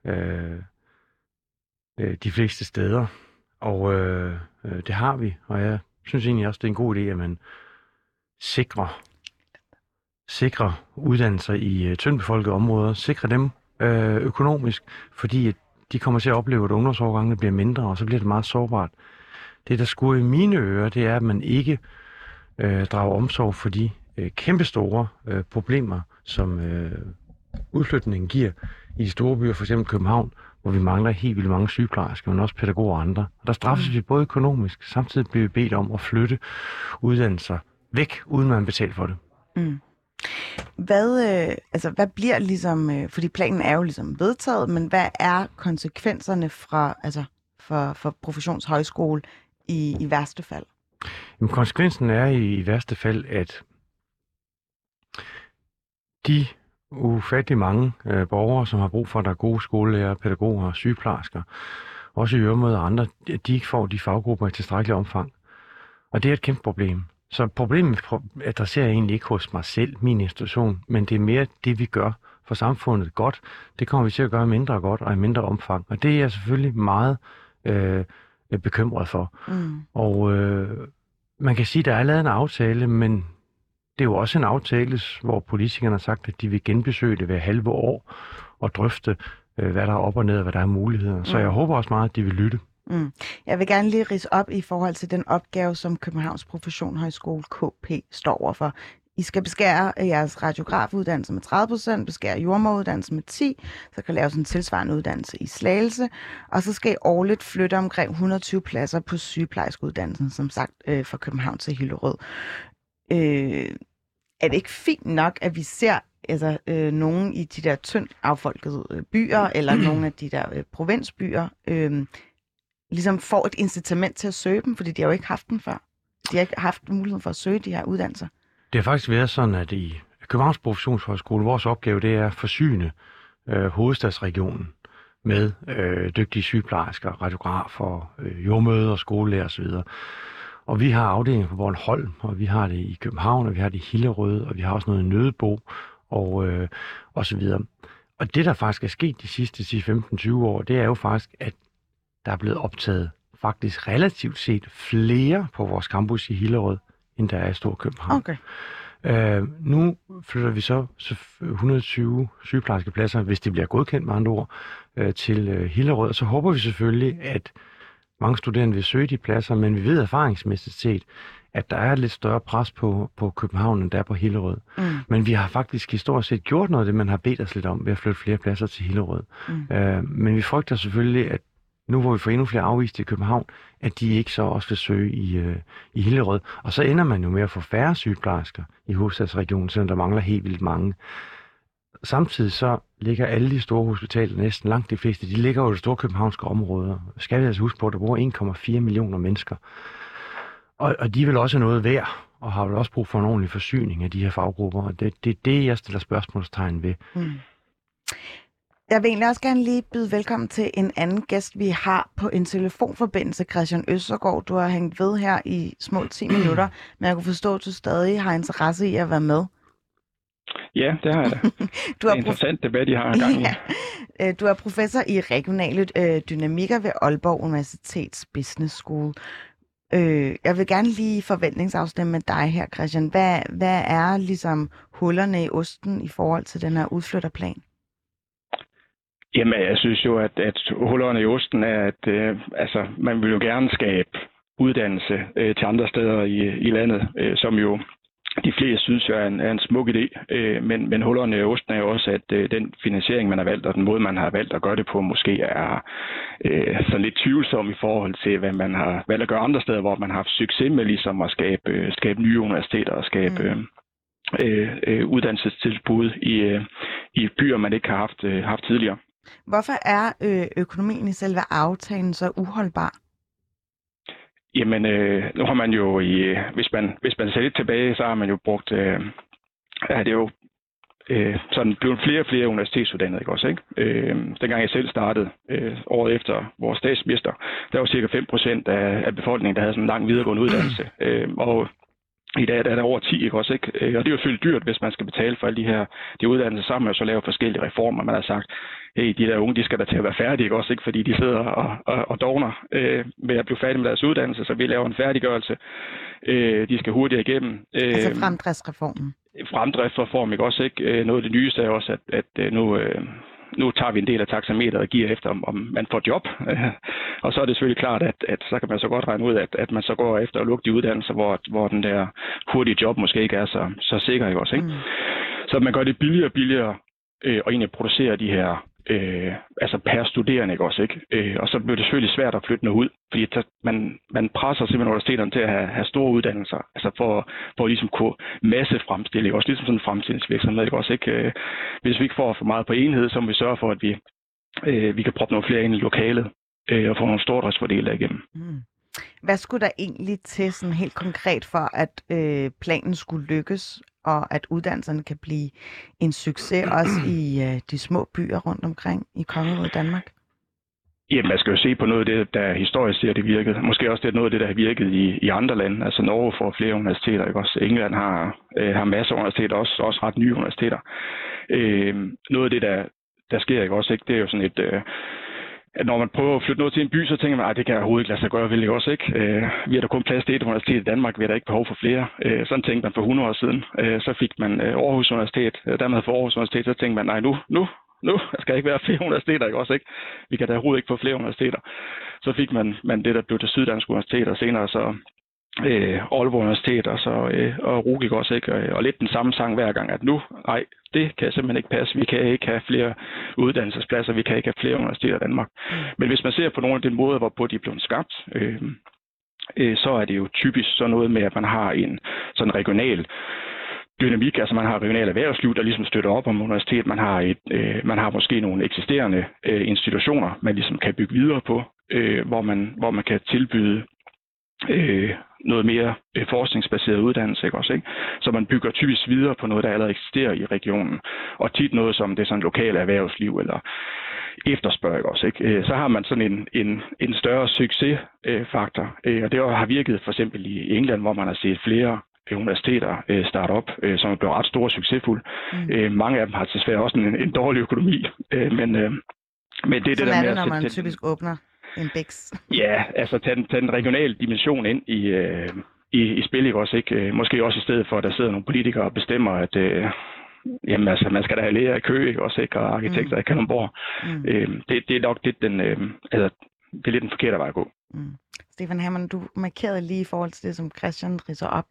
øh, øh, de fleste steder. Og øh, øh, det har vi, og jeg synes egentlig også, det er en god idé, at man sikrer, sikrer uddannelser i øh, tyndbefolkede områder, sikrer dem øh, økonomisk, fordi at de kommer til at opleve, at ungdomsårgangene bliver mindre, og så bliver det meget sårbart. Det, der skuer i mine ører, det er, at man ikke øh, drager omsorg for de øh, kæmpestore øh, problemer, som øh, udflytningen giver i de store byer, f.eks. København, hvor vi mangler helt vildt mange sygeplejersker, men også pædagoger og andre. Og der straffes mm. vi både økonomisk, samtidig bliver vi bedt om at flytte uddannelser væk, uden man betaler for det. Mm. Hvad, øh, altså, hvad bliver ligesom, øh, fordi planen er jo ligesom vedtaget, men hvad er konsekvenserne fra, altså, for, for professionshøjskole i, i værste fald? Jamen, konsekvensen er i, i værste fald, at de ufattelig mange øh, borgere, som har brug for, at der er gode skolelærer, pædagoger og sygeplejersker, også i øvrigt og andre, de ikke får de faggrupper i tilstrækkelig omfang. Og det er et kæmpe problem. Så problemet adresserer jeg egentlig ikke hos mig selv, min institution, men det er mere det, vi gør for samfundet godt. Det kommer vi til at gøre mindre godt og i mindre omfang. Og det er jeg selvfølgelig meget øh, bekymret for. Mm. Og øh, man kan sige, at der er lavet en aftale, men det er jo også en aftale, hvor politikerne har sagt, at de vil genbesøge det hver halve år og drøfte, øh, hvad der er op og ned og hvad der er muligheder. Så mm. jeg håber også meget, at de vil lytte. Mm. Jeg vil gerne lige rise op i forhold til den opgave, som Københavns Professionshøjskole KP står overfor. I skal beskære jeres radiografuddannelse med 30%, beskære jordmoruddannelse med 10%, så kan lave sådan en tilsvarende uddannelse i Slagelse, og så skal I årligt flytte omkring 120 pladser på sygeplejerskeuddannelsen, som sagt, øh, fra København til Hillerød. Øh, er det ikke fint nok, at vi ser altså, øh, nogle i de der tyndt affolkede øh, byer, eller nogle af de der øh, provinsbyer, øh, ligesom får et incitament til at søge dem, fordi de har jo ikke haft den før. De har ikke haft muligheden for at søge de her uddannelser. Det har faktisk været sådan, at i Københavns Professionshøjskole, vores opgave det er at forsyne øh, hovedstadsregionen med øh, dygtige sygeplejersker, radiografer, øh, jordmøder, skolelærer osv. Og vi har afdelinger på Bornholm, og vi har det i København, og vi har det i Hillerød, og vi har også noget i Nødebo, og, øh, og så videre. Og det, der faktisk er sket de sidste 10-15-20 år, det er jo faktisk, at der er blevet optaget faktisk relativt set flere på vores campus i Hillerød, end der er i Storkøbenhavn. Okay. Øh, nu flytter vi så 120 sygeplejerskepladser, hvis det bliver godkendt med andre ord, øh, til øh, Hillerød. Og så håber vi selvfølgelig, at mange studerende vil søge de pladser, men vi ved erfaringsmæssigt set, at der er et lidt større pres på, på København, end der er på Hillerød. Mm. Men vi har faktisk historisk set gjort noget af det, man har bedt os lidt om, ved at flytte flere pladser til Hillerød. Mm. Øh, men vi frygter selvfølgelig, at nu hvor vi får endnu flere afviste i København, at de ikke så også vil søge i, øh, i Hillerød. Og så ender man jo med at få færre sygeplejersker i hovedstadsregionen, selvom der mangler helt vildt mange. Samtidig så ligger alle de store hospitaler, næsten langt de fleste, de ligger jo i de store københavnske områder. Skal vi altså huske på, at der bor 1,4 millioner mennesker. Og, og de vil også også noget værd, og har vel også brug for en ordentlig forsyning af de her faggrupper. Og det er det, det, jeg stiller spørgsmålstegn ved. Mm. Jeg vil egentlig også gerne lige byde velkommen til en anden gæst, vi har på en telefonforbindelse, Christian Østergaard. Du har hængt ved her i små 10 minutter, men jeg kunne forstå, at du stadig har interesse i at være med. Ja, det har jeg da. du er det er en interessant debat, I har en gang ja. Øh, du er professor i regionale øh, dynamikker ved Aalborg Universitets Business School. Øh, jeg vil gerne lige forventningsafstemme med dig her, Christian. Hvad, hvad er ligesom hullerne i osten i forhold til den her udflytterplan? Jamen, jeg synes jo, at, at hullerne i osten er, at øh, altså, man vil jo gerne skabe uddannelse øh, til andre steder i, i landet, øh, som jo de fleste synes er en, er en smuk idé, øh, men, men hullerne i osten er jo også, at øh, den finansiering, man har valgt, og den måde, man har valgt at gøre det på, måske er øh, sådan lidt tvivlsom i forhold til, hvad man har valgt at gøre andre steder, hvor man har haft succes med ligesom at skabe, øh, skabe nye universiteter og skabe mm. øh, øh, uddannelsestilbud i, øh, i byer, man ikke har haft, øh, haft tidligere. Hvorfor er øh, økonomien i selve aftalen så uholdbar? Jamen, øh, nu har man jo i, hvis man, hvis man ser lidt tilbage, så har man jo brugt, øh, er det jo øh, sådan blevet flere og flere universitetsuddannede, ikke også, ikke? Øh, dengang jeg selv startede, øh, året efter vores statsminister, der var cirka 5 procent af, af befolkningen, der havde sådan en lang videregående uddannelse. Øh, og i dag der er der over 10, ikke også? Ikke? Øh, og det er jo selvfølgelig dyrt, hvis man skal betale for alle de her de uddannelser sammen, og så lave forskellige reformer. Man har sagt, hey, de der unge, de skal da til at være færdige, ikke også? Ikke? Fordi de sidder og, og, og dogner øh, med at blive færdige med deres uddannelse, så vi laver en færdiggørelse. Øh, de skal hurtigere igennem. Øh, altså fremdriftsreformen? Fremdriftsreform, ikke også? Ikke? Øh, noget af det nyeste er også, at, at øh, nu... Øh, nu tager vi en del af taxameteret og giver efter, om, om man får job. og så er det selvfølgelig klart, at, at så kan man så godt regne ud, at, at man så går efter at lukke de uddannelser, hvor, hvor den der hurtige job måske ikke er så, så sikker. Ikke også, ikke? Mm. Så man gør det billigere og billigere øh, og egentlig producere de her øh, altså per studerende, ikke også, ikke? Øh, og så blev det selvfølgelig svært at flytte noget ud, fordi der, man, man presser simpelthen universiteterne til at have, have store uddannelser, altså for, for at ligesom kunne masse fremstille, ikke? også ligesom sådan en fremstillingsvirksomhed, ikke også, ikke? Øh, hvis vi ikke får for meget på enhed, så må vi sørge for, at vi, øh, vi kan proppe nogle flere ind i lokalet, øh, og få nogle stordriftsfordele igennem. Mm. Hvad skulle der egentlig til sådan helt konkret for, at øh, planen skulle lykkes? og at uddannelserne kan blive en succes også i øh, de små byer rundt omkring i kongeriget Danmark? Jamen, man skal jo se på noget af det, der historisk ser det virkede. Måske også det er noget af det, der har virket i, i andre lande. Altså Norge får flere universiteter, ikke også? England har, øh, har masser af universiteter, også, også ret nye universiteter. Øh, noget af det, der, der sker, ikke også, ikke? det er jo sådan et... Øh, at når man prøver at flytte noget til en by, så tænker man, at det kan jeg overhovedet ikke lade sig gøre, vil jeg også ikke. Øh, vi har da kun plads til et universitet i Danmark, vi har da ikke behov for flere. Øh, sådan tænkte man for 100 år siden. Øh, så fik man øh, Aarhus Universitet, og dermed for Aarhus Universitet, så tænkte man, nej, nu, nu, nu skal der ikke være flere universiteter, ikke også ikke? Vi kan da overhovedet ikke få flere universiteter. Så fik man, man det, der blev til Syddansk Universitet, og senere så øh, Aalborg Universitet og, så, øh, og Rugik også, ikke? Og, og lidt den samme sang hver gang, at nu, nej, det kan simpelthen ikke passe. Vi kan ikke have flere uddannelsespladser, vi kan ikke have flere universiteter i Danmark. Men hvis man ser på nogle af de måder, hvorpå de er blevet skabt, øh, øh, så er det jo typisk sådan noget med, at man har en sådan regional dynamik, altså man har regional erhvervsliv, der ligesom støtter op om universitet, man har, et, øh, man har måske nogle eksisterende øh, institutioner, man ligesom kan bygge videre på, øh, hvor, man, hvor man kan tilbyde øh, noget mere øh, forskningsbaseret uddannelse, ikke også, ikke? Så man bygger typisk videre på noget, der allerede eksisterer i regionen, og tit noget som det sådan lokale erhvervsliv eller efterspørg, ikke også, ikke? Øh, så har man sådan en, en, en større succesfaktor, øh, og det har virket for eksempel i England, hvor man har set flere universiteter øh, starte op, øh, som er blevet ret store og succesfulde. Mm. Øh, mange af dem har desværre også en, en dårlig økonomi, øh, men, øh, men det er det der er med det, når at man sætte typisk åbner en bæks. Ja, altså tage den, tage den regionale dimension ind i, øh, i, i spil, ikke også, ikke? Øh, Måske også i stedet for, at der sidder nogle politikere og bestemmer, at øh, jamen, altså, man skal da have læger i Køge, ikke også, ikke? Og arkitekter mm. i Kalundborg. Mm. Øh, det, det er nok lidt den, øh, altså, det er lidt den forkerte vej at gå. Mm. Stefan Hammann, du markerede lige i forhold til det, som Christian ridser op.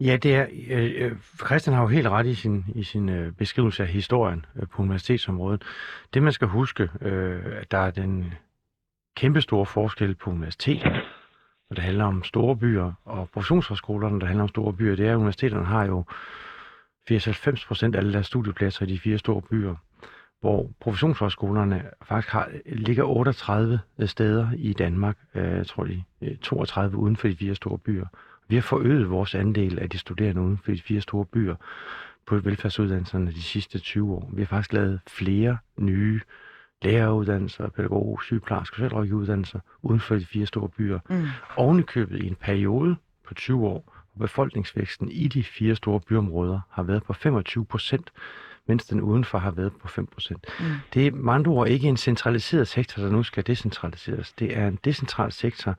Ja, det er, øh, øh, Christian har jo helt ret i sin, i sin øh, beskrivelse af historien øh, på universitetsområdet. Det man skal huske, øh, at der er den kæmpe store forskel på universiteter, når det handler om store byer, og professionshøjskolerne, når det handler om store byer, det er, at universiteterne har jo 80-90 procent af alle deres studiepladser i de fire store byer, hvor professionshøjskolerne faktisk har, ligger 38 steder i Danmark, øh, jeg tror de øh, 32 uden for de fire store byer. Vi har forøget vores andel af de studerende uden for de fire store byer på velfærdsuddannelserne de sidste 20 år. Vi har faktisk lavet flere nye læreruddannelser, pædagog, sygeplejerske, socialrådgiveruddannelser uden for de fire store byer. Mm. Ovenikøbet i en periode på 20 år, hvor befolkningsvæksten i de fire store byområder har været på 25 procent, mens den udenfor har været på 5 procent. Mm. Det er med andre ord ikke en centraliseret sektor, der nu skal decentraliseres. Det er en decentral sektor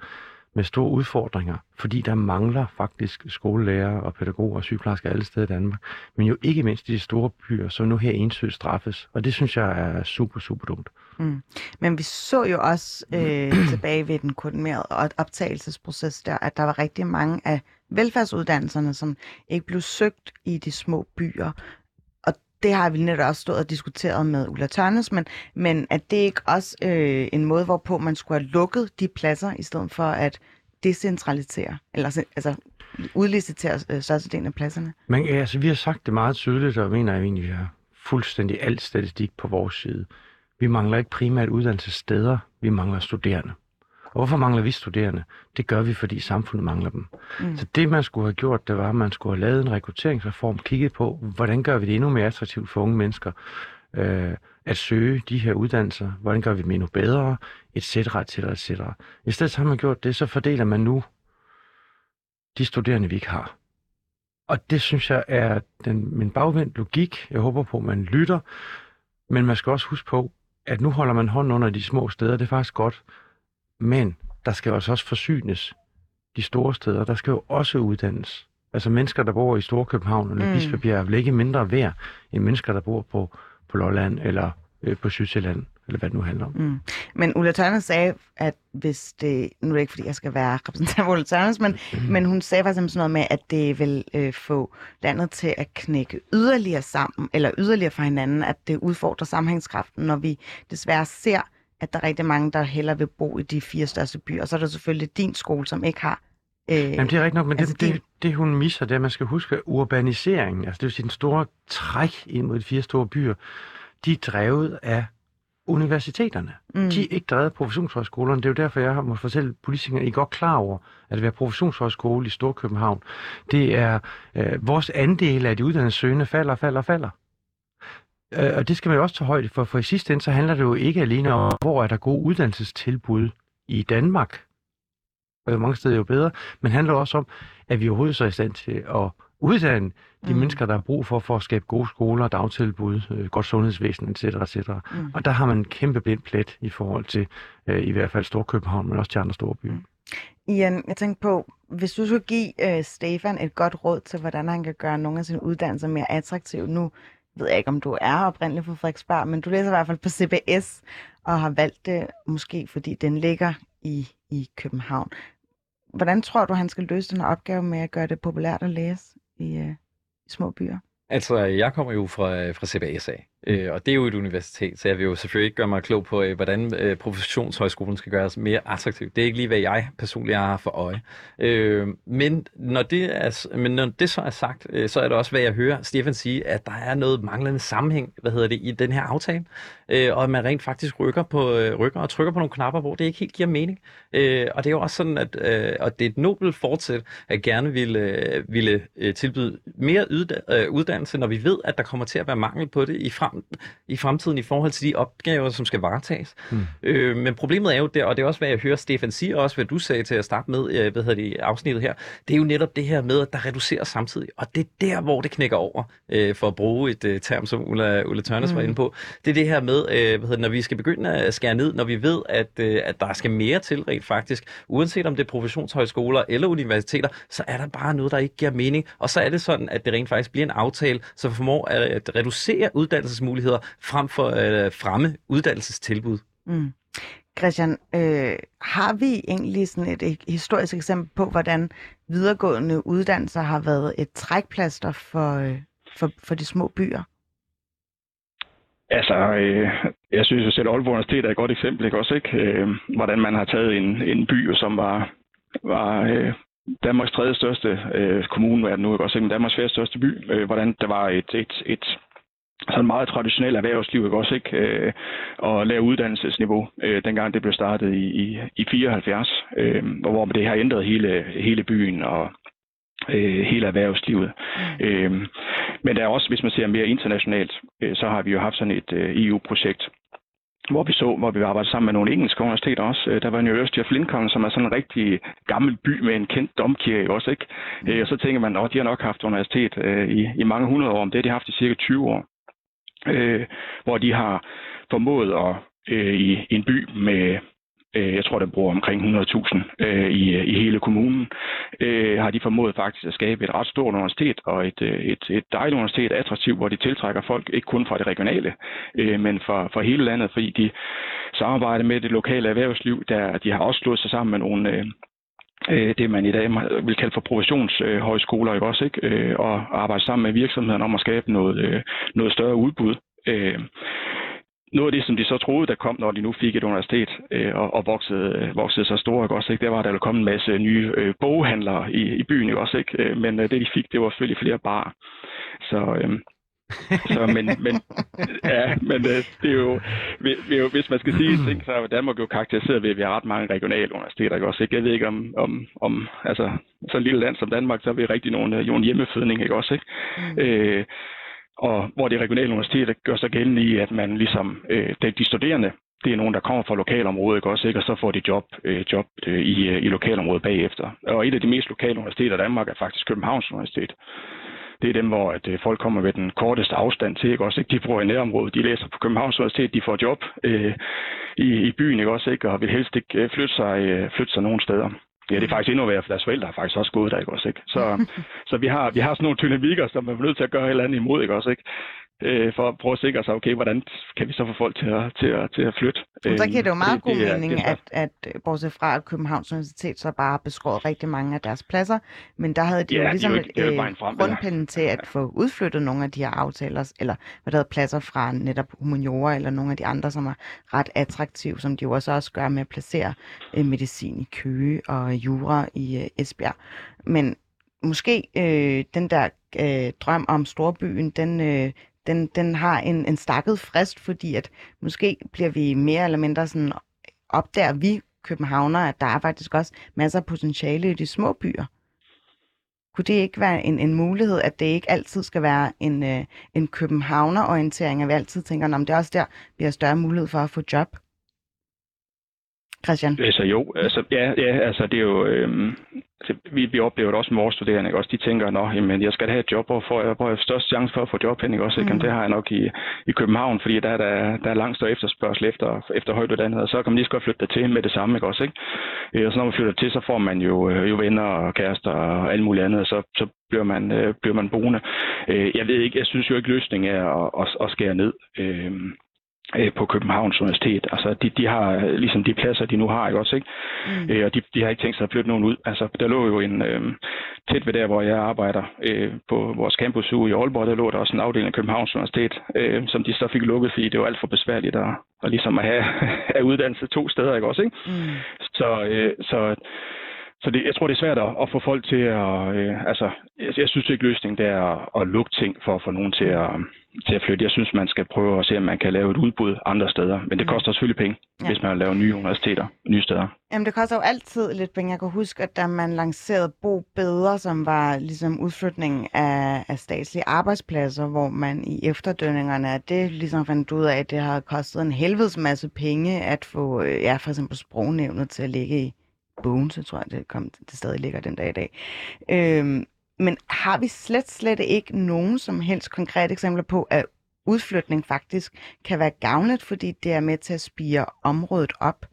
med store udfordringer, fordi der mangler faktisk skolelærer og pædagoger og sygeplejersker alle steder i Danmark, men jo ikke mindst i de store byer, som nu her entydigt straffes, og det synes jeg er super, super dumt. Mm. Men vi så jo også øh, tilbage ved den koordinerede optagelsesproces der, at der var rigtig mange af velfærdsuddannelserne, som ikke blev søgt i de små byer. Det har vi netop også stået og diskuteret med Ulla Tørnes, men, men at det ikke også øh, en måde, hvorpå man skulle have lukket de pladser, i stedet for at decentralisere, eller altså udlicitere øh, størstedelen af pladserne? Men altså, vi har sagt det meget tydeligt, og mener jeg egentlig, vi har fuldstændig alt statistik på vores side. Vi mangler ikke primært uddannelsessteder, vi mangler studerende. Og hvorfor mangler vi studerende? Det gør vi, fordi samfundet mangler dem. Mm. Så det, man skulle have gjort, det var, at man skulle have lavet en rekrutteringsreform, kigget på, hvordan gør vi det endnu mere attraktivt for unge mennesker øh, at søge de her uddannelser, hvordan gør vi dem endnu bedre, et cetera, et cetera, et cetera. I stedet har man gjort det, så fordeler man nu de studerende, vi ikke har. Og det synes jeg er den, min bagvendt logik. Jeg håber på, at man lytter, men man skal også huske på, at nu holder man hånden under de små steder, det er faktisk godt, men der skal altså også forsynes de store steder. Der skal jo også uddannes. Altså mennesker, der bor i Storkøbenhavn eller mm. Bispebjerg, er vel ikke mindre værd end mennesker, der bor på, på Lolland eller øh, på Sydsjælland, eller hvad det nu handler om. Mm. Men Ulla Tørnes sagde, at hvis det... Nu er det ikke, fordi jeg skal være repræsentant for Ulla Tørnes, men, mm. men hun sagde faktisk sådan noget med, at det vil øh, få landet til at knække yderligere sammen, eller yderligere fra hinanden, at det udfordrer sammenhængskraften, når vi desværre ser at der er rigtig mange, der hellere vil bo i de fire største byer. Og så er der selvfølgelig din skole, som ikke har... Øh, Jamen det er rigtigt nok, men altså det, din... det, det hun misser, det er, at man skal huske, at urbaniseringen, altså det vil sige den store træk ind mod de fire store byer, de er drevet af universiteterne. Mm. De er ikke drevet af professionshøjskolerne. Det er jo derfor, jeg har måttet fortælle politikerne, I er godt klar over, at være professionshøjskole i Storkøbenhavn, det er øh, vores andel af de uddannede søgende falder, falder, falder. Øh, og det skal man jo også tage højde for, for i sidste ende, så handler det jo ikke alene om, hvor er der gode uddannelsestilbud i Danmark, og mange steder jo bedre, men handler også om, at vi overhovedet så er i stand til at uddanne de mm. mennesker, der har brug for, for at skabe gode skoler, dagtilbud, øh, godt sundhedsvæsen, etc. etc. Mm. Og der har man en kæmpe blind plet i forhold til øh, i hvert fald Storkøbenhavn, men også de andre store byer. Mm. Ian, jeg tænker på, hvis du skulle give øh, Stefan et godt råd til, hvordan han kan gøre nogle af sine uddannelser mere attraktive. Nu ved jeg ikke, om du er oprindelig fra Frederiksberg, men du læser i hvert fald på CBS og har valgt det måske, fordi den ligger i, i København. Hvordan tror du, han skal løse den her opgave med at gøre det populært at læse i, øh, i små byer? Altså, jeg kommer jo fra, fra CBSA, øh, og det er jo et universitet, så jeg vil jo selvfølgelig ikke gøre mig klog på, øh, hvordan øh, professionshøjskolen skal gøres mere attraktiv. Det er ikke lige, hvad jeg personligt har for øje. Øh, men, når det er, men når det så er sagt, øh, så er det også, hvad jeg hører Stefan sige, at der er noget manglende sammenhæng, hvad hedder det, i den her aftale, øh, og at man rent faktisk rykker, på, øh, rykker og trykker på nogle knapper, hvor det ikke helt giver mening. Øh, og det er jo også sådan, at øh, og det er et nobelt fortsæt, at gerne ville, øh, ville øh, tilbyde mere øh, uddannelse, når vi ved, at der kommer til at være mangel på det i, frem, i fremtiden i forhold til de opgaver, som skal varetages. Mm. Øh, men problemet er jo der, og det er også, hvad jeg hører Stefan sige, og også hvad du sagde til at starte med, øh, hvad hedder det, afsnittet her, det er jo netop det her med, at der reduceres samtidig, og det er der, hvor det knækker over, øh, for at bruge et øh, term, som Ulla, Ulla Tørnes mm. var inde på. Det er det her med, øh, hvad hedder det, når vi skal begynde at skære ned, når vi ved, at, øh, at der skal mere til rent faktisk, uanset om det er professionshøjskoler eller universiteter, så er der bare noget, der ikke giver mening, og så er det sådan, at det rent faktisk bliver en aftale, som formår at reducere uddannelsesmuligheder frem for at øh, fremme uddannelsestilbud. Mm. Christian, øh, har vi egentlig sådan et, et historisk eksempel på, hvordan videregående uddannelser har været et trækplaster for, øh, for, for de små byer? Altså, øh, jeg synes jo selv, at Aalborg Universitet er et godt eksempel, ikke også, ikke? Øh, hvordan man har taget en, en by, som var, var øh, Danmarks tredje største øh, kommune, er det nu ikke også, ikke? Men Danmarks fjerde største by, øh, hvordan der var et, et, et sådan meget traditionelt erhvervsliv, ikke også, ikke? Øh, og lave uddannelsesniveau, øh, dengang det blev startet i, i, i 74, øh, hvor det har ændret hele, hele byen og øh, hele erhvervslivet. Mm. Øh, men der er også, hvis man ser mere internationalt, øh, så har vi jo haft sådan et øh, EU-projekt, hvor vi så, hvor vi arbejdede sammen med nogle engelske universiteter også. Øh, der var University of Lincoln, som er sådan en rigtig gammel by med en kendt domkirke også, ikke? Mm. Og så tænker man, at de har nok haft universitet i, i mange hundrede år, men det har de haft i cirka 20 år øh, hvor de har formået at øh, i en by med øh, jeg tror, der bor omkring 100.000 øh, i, i hele kommunen, øh, har de formået faktisk at skabe et ret stort universitet og et, øh, et, et dejligt universitet, attraktivt, hvor de tiltrækker folk, ikke kun fra det regionale, øh, men fra, fra hele landet, fordi de samarbejder med det lokale erhvervsliv, der de har også slået sig sammen med nogle, øh, øh, det, man i dag vil kalde for professionshøjskoler, ikke også, ikke? Øh, og arbejde sammen med virksomhederne om at skabe noget, øh, noget større udbud. Øh, noget af det, som de så troede, der kom, når de nu fik et universitet øh, og, og voksede, øh, voksede så store, ikke også, ikke? det var, at der ville komme en masse nye øh, boghandlere i, i byen, ikke også, ikke? Øh, men øh, det, de fik, det var selvfølgelig flere bar. Så, øh, så, men, men, ja, men øh, det er jo, vi, vi, hvis man skal sige ting, så er Danmark jo karakteriseret ved, at vi har ret mange regionale universiteter. Ikke? Også, ikke? Jeg ved ikke om, om, om altså, så et lille land som Danmark, så er vi rigtig nogle, øh, nogle hjemmefødning, ikke også? Ikke? Mm. Øh, og hvor de regionale universiteter gør sig gældende i, at man ligesom, øh, de studerende, det er nogen, der kommer fra lokalområdet, ikke også, ikke? og så får de job, øh, job øh, i, øh, i lokalområdet bagefter. Og et af de mest lokale universiteter i Danmark er faktisk Københavns Universitet det er dem, hvor at, øh, folk kommer med den korteste afstand til, ikke også? Ikke? De bor i nærområdet, de læser på Københavns Universitet, de får job øh, i, i byen, ikke også? Ikke? Og vil helst ikke øh, flytte sig, øh, flytte sig nogen steder. Ja, det er faktisk endnu værre, for deres forældre har faktisk også gået der, ikke også? Ikke? Så, så vi, har, vi har sådan nogle dynamikker, som man er nødt til at gøre et eller andet imod, ikke også? Ikke? Øh, for at prøve at sikre sig, okay, hvordan kan vi så få folk til at, til at, til at flytte? Så kan det jo meget det, god det, mening, det, at, at bortset fra at Københavns Universitet så bare beskåret rigtig mange af deres pladser, men der havde de ja, jo ligesom de jo ikke, øh, grundpinden til at få udflyttet nogle af de her aftaler, eller hvad der hedder pladser fra netop humaniora, eller nogle af de andre, som er ret attraktive, som de jo også, også gør med at placere øh, medicin i Køge og jura i øh, Esbjerg. Men måske øh, den der øh, drøm om storbyen, den, øh, den, den har en, en stakket frist, fordi at måske bliver vi mere eller mindre sådan, opdager vi københavner, at der er faktisk også masser af potentiale i de små byer. Kunne det ikke være en, en mulighed, at det ikke altid skal være en, øh, en københavner-orientering, at vi altid tænker, om det er også der, vi har større mulighed for at få job? Christian? Altså jo, altså, ja, ja, altså det er jo, øhm, altså, vi, vi oplever det også med vores studerende, ikke? også de tænker, nå, jamen, jeg skal have et job, hvor får jeg, hvor jeg størst chance for at få job hen, ikke? også, ikke? Mm. det har jeg nok i, i København, fordi der er, der, der er langt større efterspørgsel efter, efter højt uddannet, og så kan man lige så godt flytte til med det samme, ikke også, ikke? Øh, og så når man flytter til, så får man jo, øh, jo venner og kærester og alt muligt andet, og så, så bliver man, øh, bliver man boende. Øh, jeg ved ikke, jeg synes jo ikke, løsningen er at, at, at skære ned. Øh, øh, på Københavns Universitet. Altså, de, de har øh, ligesom de pladser, de nu har, ikke også, ikke? Mm. Øh, og de, de har ikke tænkt sig at flytte nogen ud. Altså, der lå jo en, øh, tæt ved der, hvor jeg arbejder, øh, på vores campus ude i Aalborg, der lå der også en afdeling af Københavns Universitet, øh, som de så fik lukket, fordi det var alt for besværligt at, at ligesom at have, have uddannelse to steder, ikke også, ikke? Mm. Så, øh, så så det, jeg tror, det er svært at, at få folk til at... Øh, altså, jeg, jeg synes ikke, løsningen det er at, at lukke ting for at få nogen til at, til at flytte. Jeg synes, man skal prøve at se, om man kan lave et udbud andre steder. Men det mm. koster selvfølgelig penge, ja. hvis man laver nye universiteter, nye steder. Jamen, det koster jo altid lidt penge. Jeg kan huske, at da man lancerede Bo Bedre, som var ligesom udflytning af, af statslige arbejdspladser, hvor man i efterdønningerne af det ligesom fandt ud af, at det har kostet en helvedes masse penge at få, øh, ja, for eksempel sprognævnet til at ligge i Bones, tror jeg, det, kom, det stadig ligger den dag i dag. Øhm, men har vi slet, slet ikke nogen som helst konkrete eksempler på, at udflytning faktisk kan være gavnligt, fordi det er med til at spire området op?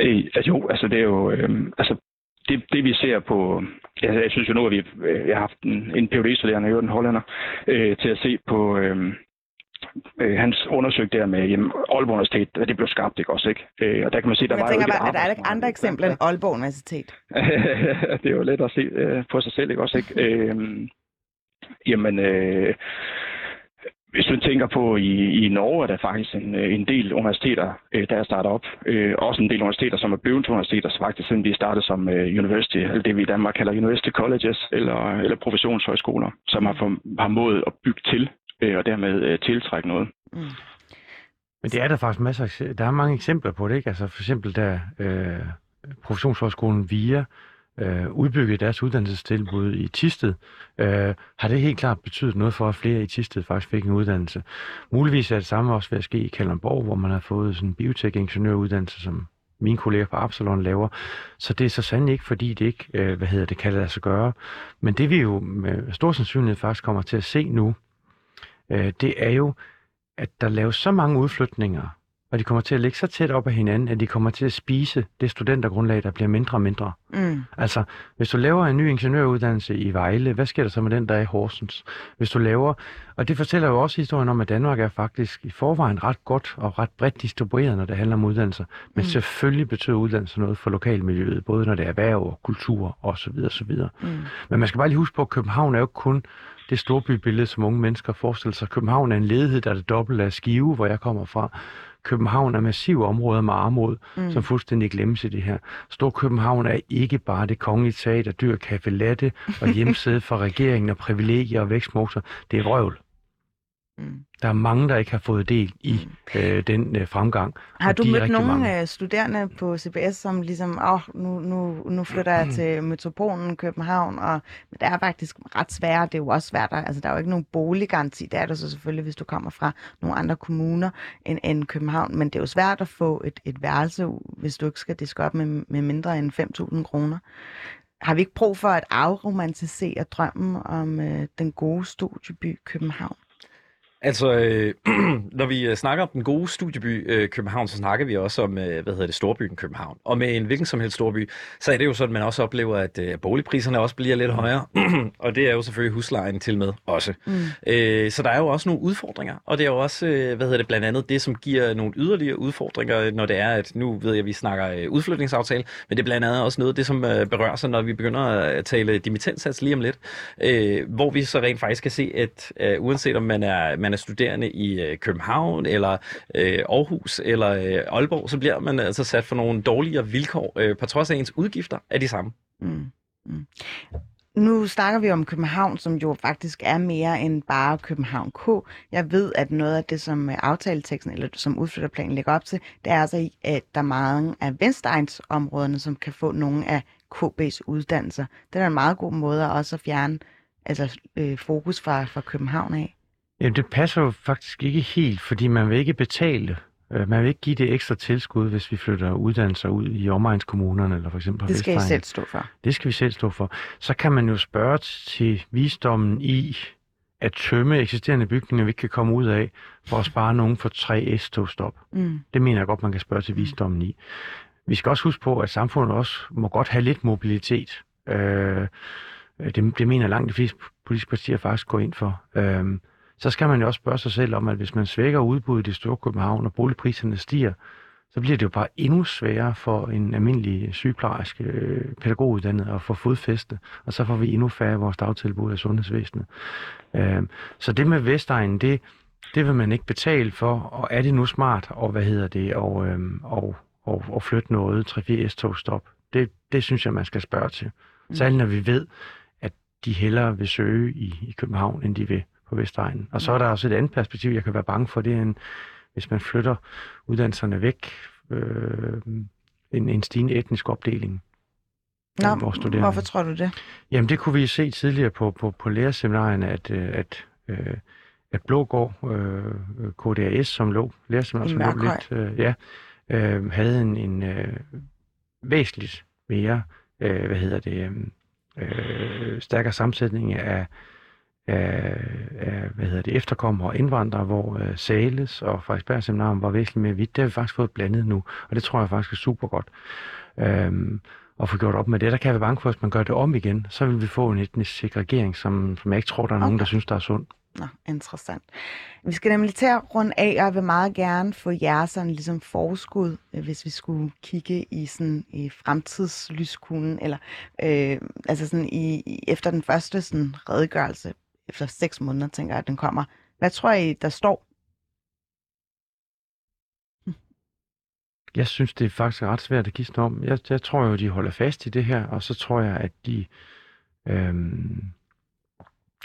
Øh, altså jo, altså det er jo, øh, altså det, det vi ser på, jeg, jeg synes jo nu, at vi øh, jeg har haft en, en phd studerende jo en hollænder, øh, til at se på, øh, øh, hans undersøgte der med jamen, Aalborg Universitet, det blev skabt, ikke også, ikke? Øh, og der kan man se, der jeg var jo ikke bare, er der ikke andre eksempler end Aalborg Universitet? det er jo let at se øh, på sig selv, ikke også, ikke? øh, jamen, øh, hvis du tænker på, i, i Norge er der faktisk en, øh, en del universiteter, øh, der er startet op. Øh, også en del universiteter, som er blevet til universiteter, så faktisk siden de startede som øh, university, eller det vi i Danmark kalder university colleges, eller, eller professionshøjskoler, som har, for, har måde at bygge til øh, og dermed øh, tiltrække noget. Mm. Men det er der faktisk masser af, der er mange eksempler på det, ikke? Altså for eksempel der øh, professionshøjskolen VIA øh, udbyggede deres uddannelsestilbud i Tisted, øh, har det helt klart betydet noget for, at flere i Tisted faktisk fik en uddannelse. Muligvis er det samme også ved at ske i Kalundborg, hvor man har fået sådan en biotek-ingeniøruddannelse, som mine kolleger på Absalon laver. Så det er så sandelig ikke, fordi det ikke, øh, hvad hedder det, kan lade sig gøre. Men det vi jo med stor sandsynlighed faktisk kommer til at se nu, øh, det er jo, at der laves så mange udflytninger, og de kommer til at ligge så tæt op ad hinanden, at de kommer til at spise det studentergrundlag, der bliver mindre og mindre. Mm. Altså, hvis du laver en ny ingeniøruddannelse i Vejle, hvad sker der så med den, der er i Horsens? Hvis du laver, og det fortæller jo også historien om, at Danmark er faktisk i forvejen ret godt og ret bredt distribueret, når det handler om uddannelser. Men mm. selvfølgelig betyder uddannelse noget for lokalmiljøet, både når det er erhverv og kultur osv. osv. Mm. Men man skal bare lige huske på, at København er jo kun det storbybillede, som unge mennesker forestiller sig. København er en ledighed, der er det dobbelte af Skive, hvor jeg kommer fra. København er massive områder med armod, mm. som fuldstændig glemmes i det her. Stor København er ikke bare det kongelige teater, dyr kaffe latte og hjemsæde for regeringen og privilegier og vækstmotor. Det er røvl. Mm. Der er mange, der ikke har fået del i mm. øh, den øh, fremgang. Har du mødt nogle mange. Studerende på CBS, som ligesom, åh, oh, nu, nu, nu flytter jeg til metropolen København, og men det er faktisk ret svært. Det er jo også svært, der, altså der er jo ikke nogen boliggaranti. Det er der så selvfølgelig, hvis du kommer fra nogle andre kommuner end, end København. Men det er jo svært at få et, et værelse, hvis du ikke skal diske op med, med mindre end 5.000 kroner. Har vi ikke brug for at afromantisere drømmen om øh, den gode studieby København? Altså, øh, når vi øh, snakker om den gode studieby øh, København, så snakker vi også om, øh, hvad hedder det, storbyen København. Og med en hvilken som helst storby, så er det jo sådan, at man også oplever, at øh, boligpriserne også bliver lidt højere. og det er jo selvfølgelig huslejen til med også. Mm. Øh, så der er jo også nogle udfordringer. Og det er jo også, øh, hvad hedder det, blandt andet det, som giver nogle yderligere udfordringer, når det er, at nu ved jeg, at vi snakker øh, udflytningsaftale, men det er blandt andet også noget af det, som øh, berører sig, når vi begynder at tale dimittenssats lige om lidt. Øh, hvor vi så rent faktisk kan se, at øh, uanset om man er, man er studerende i øh, København, eller øh, Aarhus, eller øh, Aalborg, så bliver man altså sat for nogle dårligere vilkår, øh, på trods af ens udgifter er de samme. Mm. Mm. Nu snakker vi om København, som jo faktisk er mere end bare København K. Jeg ved, at noget af det, som øh, aftaleteksten eller som udflytterplanen lægger op til, det er altså, at der er mange af Vestegnsområderne, som kan få nogle af KB's uddannelser. Det er en meget god måde at også at fjerne altså, øh, fokus fra, fra København af. Jamen, det passer jo faktisk ikke helt, fordi man vil ikke betale Øh, man vil ikke give det ekstra tilskud, hvis vi flytter uddannelser ud i omegnskommunerne, eller for eksempel Det skal I selv stå for. Det skal vi selv stå for. Så kan man jo spørge til visdommen i at tømme eksisterende bygninger, vi ikke kan komme ud af, for at spare nogen for tre S-togstop. Mm. Det mener jeg godt, man kan spørge til visdommen i. Vi skal også huske på, at samfundet også må godt have lidt mobilitet. Øh, det, det mener langt de fleste politiske partier faktisk går ind for. Øh, så skal man jo også spørge sig selv om, at hvis man svækker udbuddet i Storkøbenhavn, og boligpriserne stiger, så bliver det jo bare endnu sværere for en almindelig sygeplejerske, øh, pædagoguddannet at få fodfæste, og så får vi endnu færre af vores dagtilbud af sundhedsvæsenet. Øh, så det med Vestegnen, det, det vil man ikke betale for, og er det nu smart, og hvad hedder det, og, øh, og, og, og flytte noget 3-4 S-togstop? Det, det synes jeg, man skal spørge til. Mm. Særligt når vi ved, at de hellere vil søge i, i København, end de vil på Vestegnen. Og så er der også et andet perspektiv, jeg kan være bange for, det er, en, hvis man flytter uddannelserne væk, øh, en, en stigende etnisk opdeling. Nå, hvorfor tror du det? Jamen, det kunne vi se tidligere på, på, på lærerseminarien, at, øh, at, øh, at Blågård, øh, KDAS, som lå, lærerseminariet, som lå lidt, øh, ja, øh, havde en, en øh, væsentligt mere, øh, hvad hedder det, øh, stærkere sammensætning af af, af hvad hedder det, efterkommere og indvandrere, hvor uh, Sales og Frederiksberg Seminarium var væsentligt mere vidt. Det har vi faktisk fået blandet nu, og det tror jeg faktisk er super godt. Um, at få gjort op med det. Der kan jeg være bange for, at hvis man gør det om igen, så vil vi få en etnisk segregering, som, som jeg ikke tror, der er okay. nogen, der synes, der er sund. Nå, interessant. Vi skal nemlig til at runde af, og jeg vil meget gerne få jer sådan ligesom forskud, øh, hvis vi skulle kigge i sådan i fremtidslyskuglen, eller øh, altså sådan i, i, efter den første sådan redegørelse efter seks måneder, tænker jeg, at den kommer. Hvad tror I, der står? Jeg synes, det er faktisk ret svært at gisne om. Jeg, jeg tror jo, de holder fast i det her, og så tror jeg, at de øhm,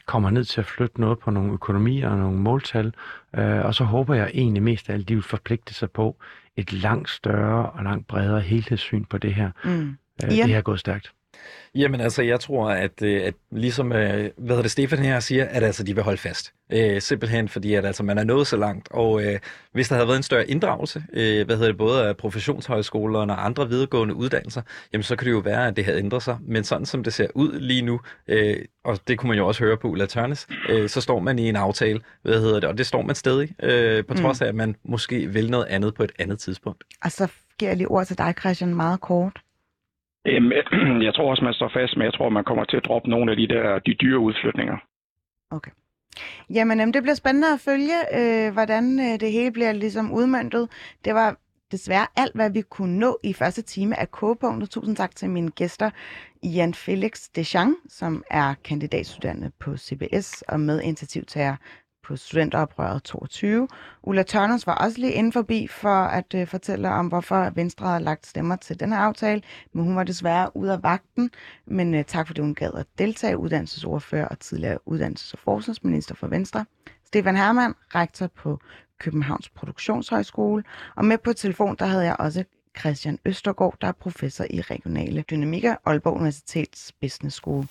kommer ned til at flytte noget på nogle økonomier og nogle måltal, øh, og så håber jeg egentlig mest af alt, de vil forpligte sig på et langt større og langt bredere helhedssyn på det her. Mm. Øh, Det her er gået stærkt. Jamen altså, jeg tror, at, øh, at ligesom, øh, hvad hedder det, Stefan her siger, at altså, de vil holde fast. Øh, simpelthen fordi, at altså, man er nået så langt, og øh, hvis der havde været en større inddragelse, øh, hvad hedder det, både af professionshøjskolerne og andre videregående uddannelser, jamen så kan det jo være, at det havde ændret sig. Men sådan som det ser ud lige nu, øh, og det kunne man jo også høre på Ulla Tørnes, øh, så står man i en aftale, hvad hedder det, og det står man stadig, øh, på trods mm. af, at man måske vil noget andet på et andet tidspunkt. Og så giver jeg lige ord til dig, Christian, meget kort. Øhm, jeg tror også, man står fast men jeg tror, man kommer til at droppe nogle af de der de dyre udflytninger. Okay. Jamen, det bliver spændende at følge, øh, hvordan øh, det hele bliver ligesom udmyndtet. Det var desværre alt, hvad vi kunne nå i første time af K-punktet. Tusind tak til mine gæster, Jan Felix Deschamps, som er kandidatstuderende på CBS og medinitiativtager på Studenteroprøret 22. Ulla Tørners var også lige inden forbi for at øh, fortælle om, hvorfor Venstre har lagt stemmer til denne aftale, men hun var desværre ude af vagten. Men øh, tak fordi hun gad at deltage, uddannelsesordfører og tidligere uddannelses- og forskningsminister for Venstre. Stefan Hermann, rektor på Københavns Produktionshøjskole. Og med på telefon, der havde jeg også Christian Østergaard, der er professor i regionale dynamikker, Aalborg Universitets Business School.